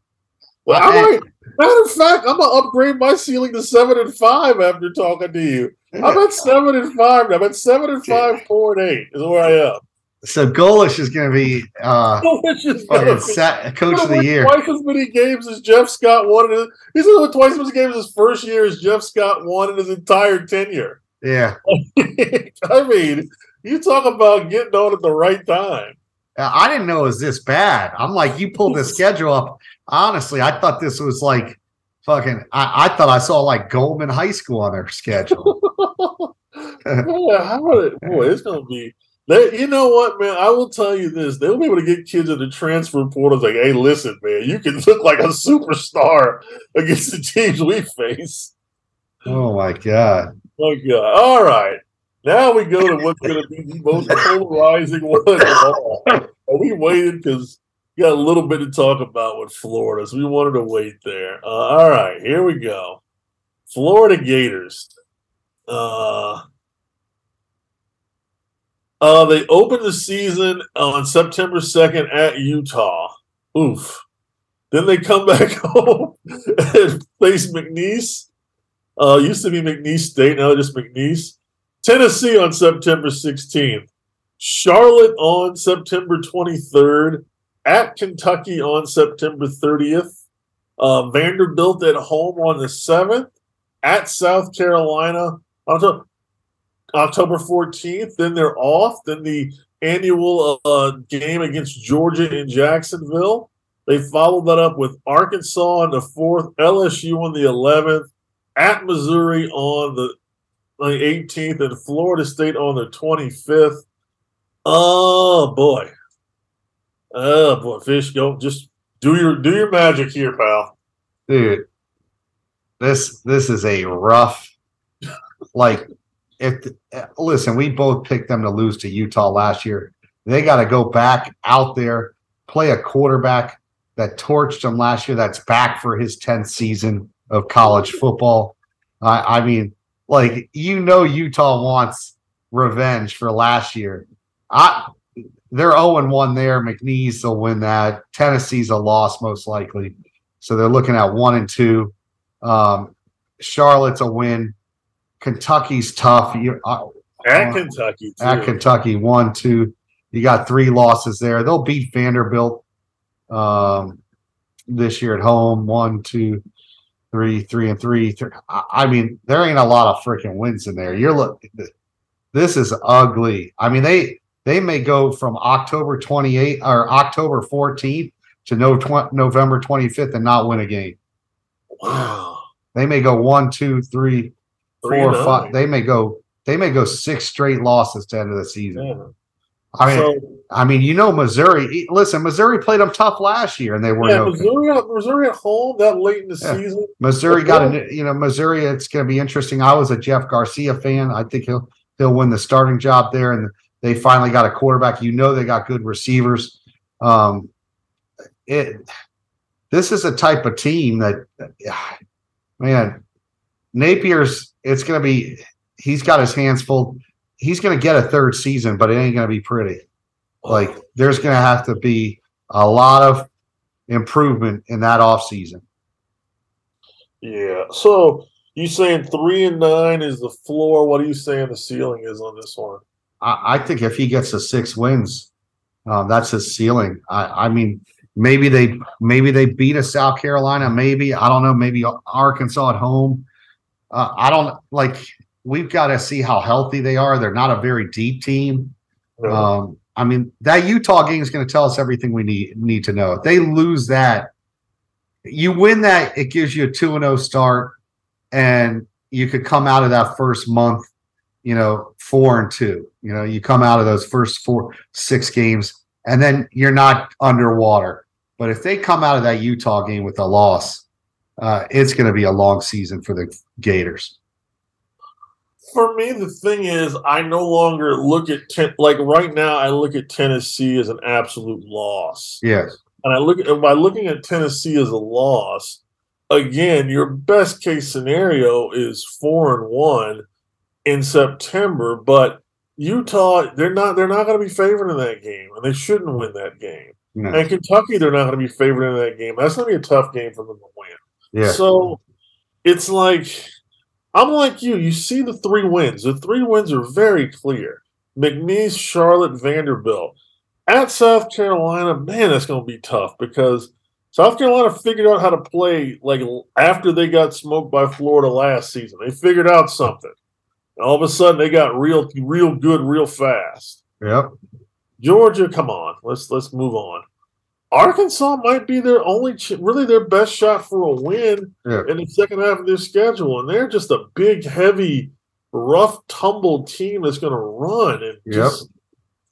Well, I might, matter of fact, I'm gonna upgrade my ceiling to seven and five after talking to you. I'm at seven and five. I'm at seven and five, four and eight is where I am. So Golesh is going to be uh, is gonna set, coach of the year. Twice as many games as Jeff Scott won. In his, he's win twice as many games his first year as Jeff Scott won in his entire tenure. Yeah, I mean, you talk about getting on at the right time. Uh, I didn't know it was this bad. I'm like, you pulled the schedule up honestly, I thought this was like fucking. I, I thought I saw like Goldman High School on their schedule. yeah, how it, boy, it's gonna be. They, you know what, man? I will tell you this: they'll be able to get kids in the transfer portal. Like, hey, listen, man, you can look like a superstar against the teams we face. Oh my god! Oh god! All right, Now we go to what's going to be the most polarizing one of all. And we waited because we got a little bit to talk about with Florida, so we wanted to wait there. Uh, all right, here we go. Florida Gators. Uh, uh, they opened the season on September 2nd at Utah. Oof. Then they come back home and face McNeese. Uh, used to be McNeese State, now just McNeese. Tennessee on September 16th. Charlotte on September 23rd. At Kentucky on September 30th. Uh, Vanderbilt at home on the 7th. At South Carolina on October 14th. Then they're off. Then the annual uh, game against Georgia in Jacksonville. They followed that up with Arkansas on the 4th, LSU on the 11th, at Missouri on the, on the 18th, and Florida State on the 25th. Oh boy. Oh boy, fish go just do your do your magic here, pal. Dude, this this is a rough like if uh, listen, we both picked them to lose to Utah last year. They got to go back out there, play a quarterback that torched them last year. That's back for his tenth season of college football. I, I mean, like you know, Utah wants revenge for last year. I they're 0 1 there. McNeese will win that. Tennessee's a loss, most likely. So they're looking at one and two. Um, Charlotte's a win. Kentucky's tough. You, uh, at uh, Kentucky, too. at Kentucky, one, two. You got three losses there. They'll beat Vanderbilt um, this year at home. One, two, three, three, and three. three. I mean, there ain't a lot of freaking wins in there. You're looking. This is ugly. I mean, they they may go from October 28 or October 14th to no tw- November 25th and not win a game. Wow. They may go one, two, three, four, oh. five. They may go. They may go six straight losses to end of the season. Yeah. I mean, so, I mean, you know, Missouri. Listen, Missouri played them tough last year, and they were yeah. No Missouri, Missouri at home that late in the yeah. season. Missouri got a, you know, Missouri. It's going to be interesting. I was a Jeff Garcia fan. I think he'll he'll win the starting job there, and they finally got a quarterback. You know, they got good receivers. Um, it. This is a type of team that, man, Napier's it's going to be he's got his hands full. He's going to get a third season, but it ain't going to be pretty. Like there's going to have to be a lot of improvement in that off season. Yeah. So you saying three and nine is the floor? What are you saying the ceiling is on this one? I, I think if he gets the six wins, um, that's his ceiling. I, I mean, maybe they maybe they beat a South Carolina. Maybe I don't know. Maybe Arkansas at home. Uh, I don't like. We've got to see how healthy they are. They're not a very deep team. No. Um, I mean, that Utah game is going to tell us everything we need need to know. If they lose that, you win that, it gives you a two and zero oh start, and you could come out of that first month, you know, four and two. You know, you come out of those first four six games, and then you're not underwater. But if they come out of that Utah game with a loss, uh, it's going to be a long season for the Gators. For me, the thing is, I no longer look at ten, like right now. I look at Tennessee as an absolute loss. Yes, and I look at by looking at Tennessee as a loss. Again, your best case scenario is four and one in September, but Utah, they're not they're not going to be favored in that game, and they shouldn't win that game. No. And Kentucky, they're not going to be favored in that game. That's going to be a tough game for them to win. Yeah. So it's like I'm like you. You see the three wins. The three wins are very clear. McNeese, Charlotte, Vanderbilt. At South Carolina, man, that's going to be tough because South Carolina figured out how to play like after they got smoked by Florida last season. They figured out something. All of a sudden, they got real, real good, real fast. Yep. Georgia, come on, let's let's move on. Arkansas might be their only, ch- really their best shot for a win yeah. in the second half of their schedule, and they're just a big, heavy, rough, tumbled team that's going to run and yep. just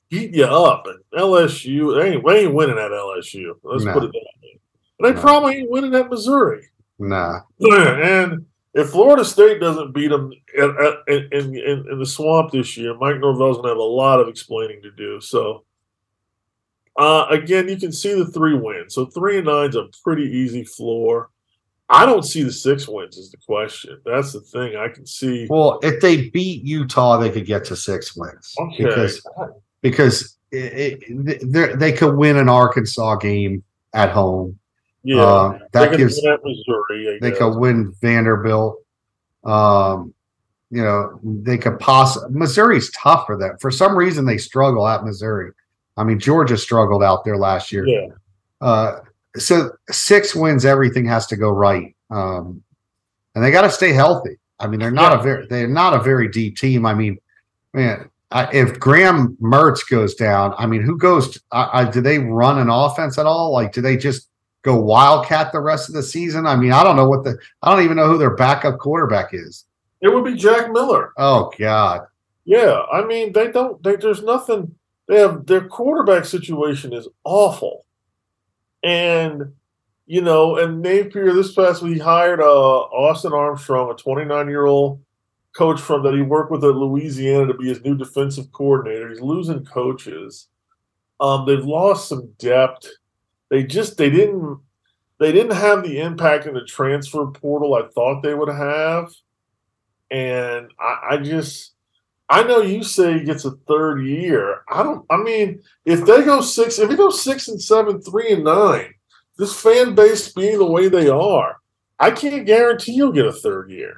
beat you up. And LSU, they ain't, they ain't winning at LSU. Let's nah. put it that way. And they nah. probably ain't winning at Missouri. Nah. And if Florida State doesn't beat them in, in, in, in the swamp this year, Mike Norvell's going to have a lot of explaining to do. So, uh, again, you can see the three wins. So three and nine's a pretty easy floor. I don't see the six wins is the question. That's the thing. I can see. Well, if they beat Utah, they could get to six wins Okay. because because it, it, they could win an Arkansas game at home. yeah, Uh, that could gives win at Missouri. They could win Vanderbilt. Um, you know, they could possibly Missouri's tough for them. For some reason, they struggle at Missouri. I mean, Georgia struggled out there last year. Yeah, Uh, so six wins, everything has to go right, um, and they got to stay healthy. I mean, they're not Yeah. a very they're not a very deep team. I mean, man, I, if Graham Mertz goes down, I mean, who goes? I, I, do they run an offense at all? Like, do they just go wildcat the rest of the season? I mean, I don't know what the I don't even know who their backup quarterback is. it would be Jack Miller. Oh God, Yeah, I mean they don't. They, there's nothing. They have their quarterback situation is awful, and you know, and Napier this past week hired uh, Austin Armstrong, a 29 year old coach from that he worked with at Louisiana to be his new defensive coordinator. He's losing coaches. Um, they've lost some depth. They just they didn't they didn't have the impact in the transfer portal I thought they would have, and I, I just. I know you say he gets a third year. I don't. I mean, if they go six, if he goes six and seven, three and nine, this fan base being the way they are, I can't guarantee you'll get a third year.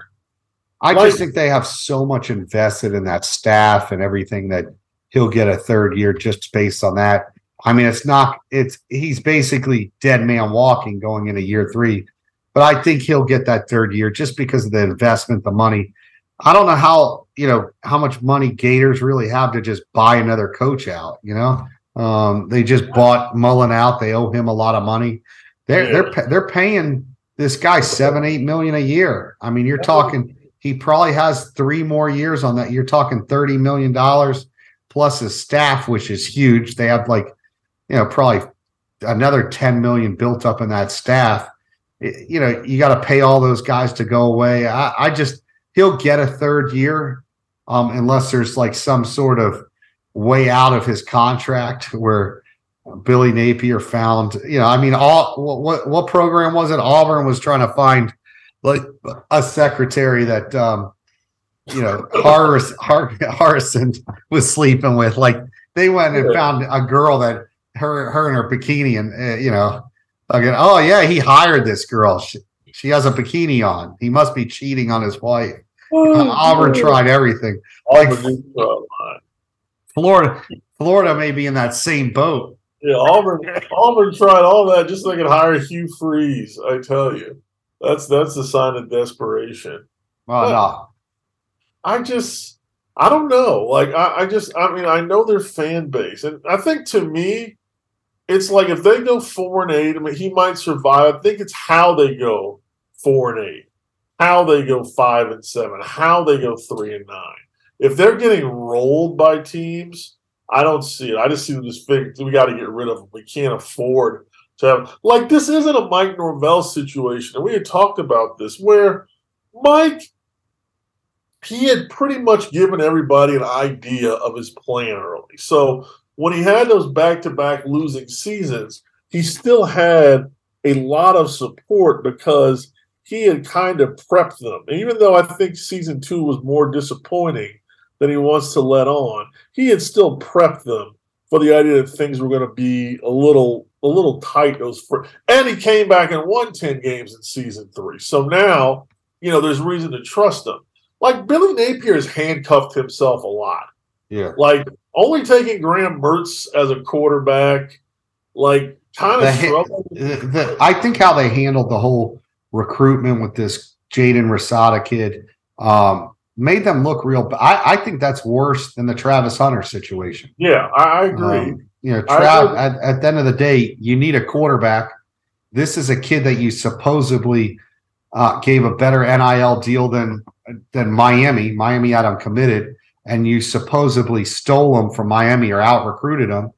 I Like- just think they have so much invested in that staff and everything that he'll get a third year just based on that. I mean, it's not, it's, he's basically dead man walking going into year three, but I think he'll get that third year just because of the investment, the money. I don't know how, you know, how much money Gators really have to just buy another coach out, you know? Um, they just bought Mullen out. They owe him a lot of money. They're, they're, they're paying this guy seven, eight million a year. I mean, you're talking, he probably has three more years on that. You're talking thirty million dollars plus his staff, which is huge. They have like, you know, probably another ten million built up in that staff. You know, you got to pay all those guys to go away. I, I just he'll get a third year, um, unless there's like some sort of way out of his contract where Billy Napier found. You know, I mean, all what what, what program was it? Auburn was trying to find like a secretary that um you know Harris, Har, Harrison was sleeping with like they went and found a girl that her her in her bikini and uh, you know again oh yeah he hired this girl she, she has a bikini on he must be cheating on his wife oh, Auburn tried everything Auburn did try a lot. Florida Florida may be in that same boat Yeah, Auburn. Auburn tried all that just so they could hire Hugh Freeze. I tell you, that's that's the sign of desperation. well no I just, I don't know. Like, I, I just, I mean, I know their fan base, and I think to me, it's like if they go four and eight, I mean, he might survive. I think it's how they go four and eight, how they go five and seven, how they go three and nine. If they're getting rolled by teams, I don't see it. I just see them just figure we got to get rid of them. We can't afford to have like this isn't a Mike Norvell situation, and we had talked about this where Mike he had pretty much given everybody an idea of his plan early. So when he had those back to back losing seasons, he still had a lot of support because he had kind of prepped them. And even though I think season two was more disappointing than he wants to let on, he had still prepped them for the idea that things were going to be a little a little tight those and he came back and won 10 games in season three. So now, you know, there's reason to trust him like Billy Napier has handcuffed himself a lot. yeah Like only taking Graham Mertz as a quarterback, like kind of the, the- I think how they handled the whole recruitment with this Jaden Rasada kid um, made them look real. I, I think that's worse than the Travis Hunter situation. Yeah, I, agree. Um, you know, Trav, at, at the end of the day, you need a quarterback. This is a kid that you supposedly uh, gave a better NIL deal than than Miami. Miami had him committed, and you supposedly stole him from Miami or out recruited him.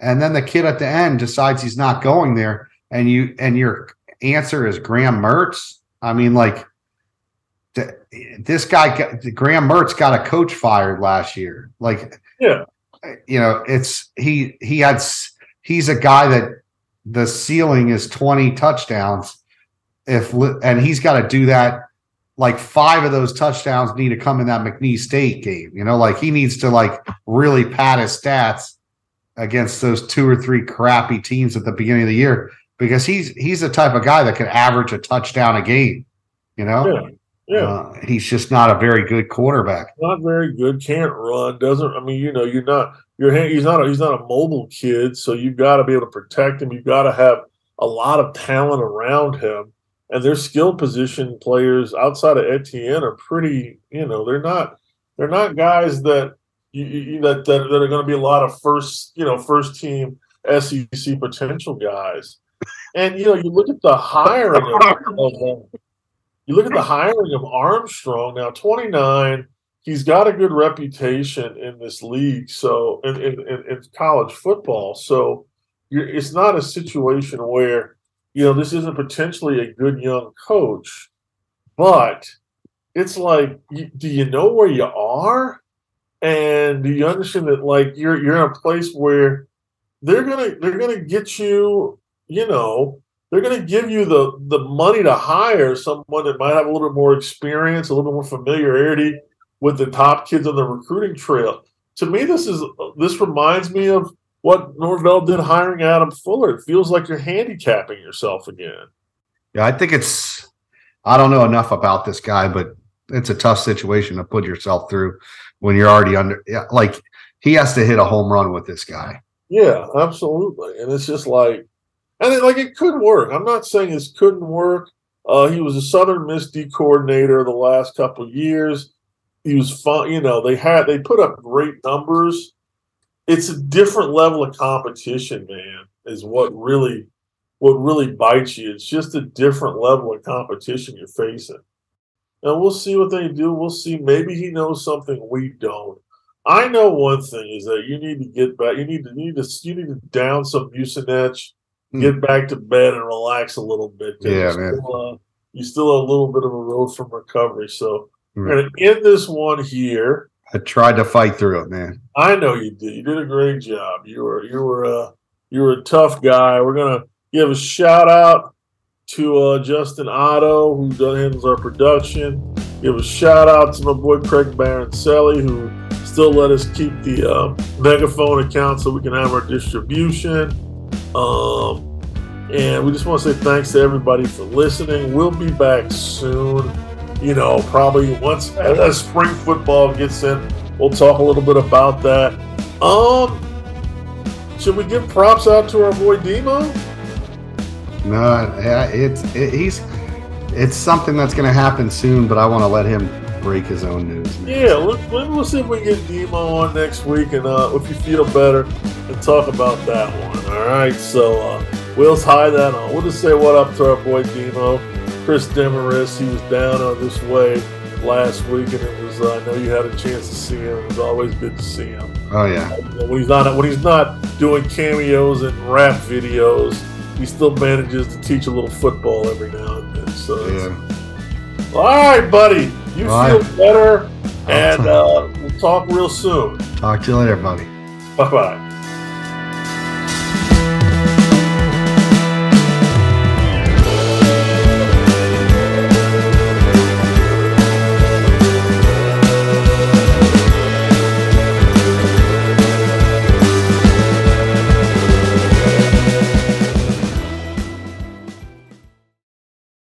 And then the kid at the end decides he's not going there, and you and your answer is Graham Mertz. I mean, like this guy, Graham Mertz, got a coach fired last year. Like, yeah, you know, it's he he had he's a guy that the ceiling is twenty touchdowns. If and he's got to do that. Like five of those touchdowns need to come in that McNeese State game. You know, like he needs to like really pad his stats against those two or three crappy teams at the beginning of the year because he's he's the type of guy that can average a touchdown a game. You know, yeah, yeah. Uh, he's just not a very good quarterback. Not very good. Can't run. Doesn't. I mean, you know, you're not. Your hand. He's not. A, he's not a mobile kid. So you've got to be able to protect him. You've got to have a lot of talent around him. And their skill position players outside of Etienne are pretty. You know, they're not. They're not guys that you, you, that, that that are going to be a lot of first. You know, first team SEC potential guys. And you know, you look at the hiring of, of um, you look at the hiring of Armstrong now, 29. He's got a good reputation in this league, so in, in, in college football. So it's not a situation where you know this isn't potentially a good young coach, but it's like, do you know where you are? And do you understand that like you're you're in a place where they're gonna they're gonna get you you know, they're going to give you the the money to hire someone that might have a little bit more experience, a little bit more familiarity with the top kids on the recruiting trail. To me, this is this reminds me of what Norvell did hiring Adam Fuller. It feels like you're handicapping yourself again. Yeah, I think it's. I don't know enough about this guy, but it's a tough situation to put yourself through when you're already under. Yeah, like he has to hit a home run with this guy. Yeah, absolutely, and it's just like and it, like it could work. I'm not saying this couldn't work. Uh, he was a Southern Miss D coordinator the last couple years. He was fun. You know, they had they put up great numbers. It's a different level of competition, man. Is what really what really bites you. It's just a different level of competition you're facing. And we'll see what they do. We'll see. Maybe he knows something we don't. I know one thing is that you need to get back. You need to you need to you need to down some mucinex Hmm. Get back to bed and relax a little bit. Yeah, man. Still, uh, you still have a little bit of a road from recovery. So mm. we're going to end this one here. I tried to fight through it, man. I know you did. You did a great job. You were you were uh, you were a tough guy. We're gonna give a shout out to uh, Justin Otto, who handles our production. Give a shout out to my boy Craig Baroncelli, who still let us keep the uh, megaphone account so we can have our distribution. Um, and we just want to say thanks to everybody for listening. We'll be back soon. You know, probably once as spring football gets in, we'll talk a little bit about that. Um, should we give props out to our boy Demo? No, it's it, he's it's something that's going to happen soon, but I want to let him break his own news. Man. Yeah, let, let, we'll see if we can get Demo on next week, and uh, if you feel better, and talk about that one. All right, so uh, we'll tie that on. We'll just say what up to our boy Demo, Chris Demaris. He was down on this way last week, and it was. Uh, I know you had a chance to see him. It was always good to see him. Oh yeah. When he's not when he's not doing cameos and rap videos, he still manages to teach a little football every now and then. So yeah. All right, buddy. You feel better, and uh, we'll talk real soon. Talk to you later, buddy. Bye bye.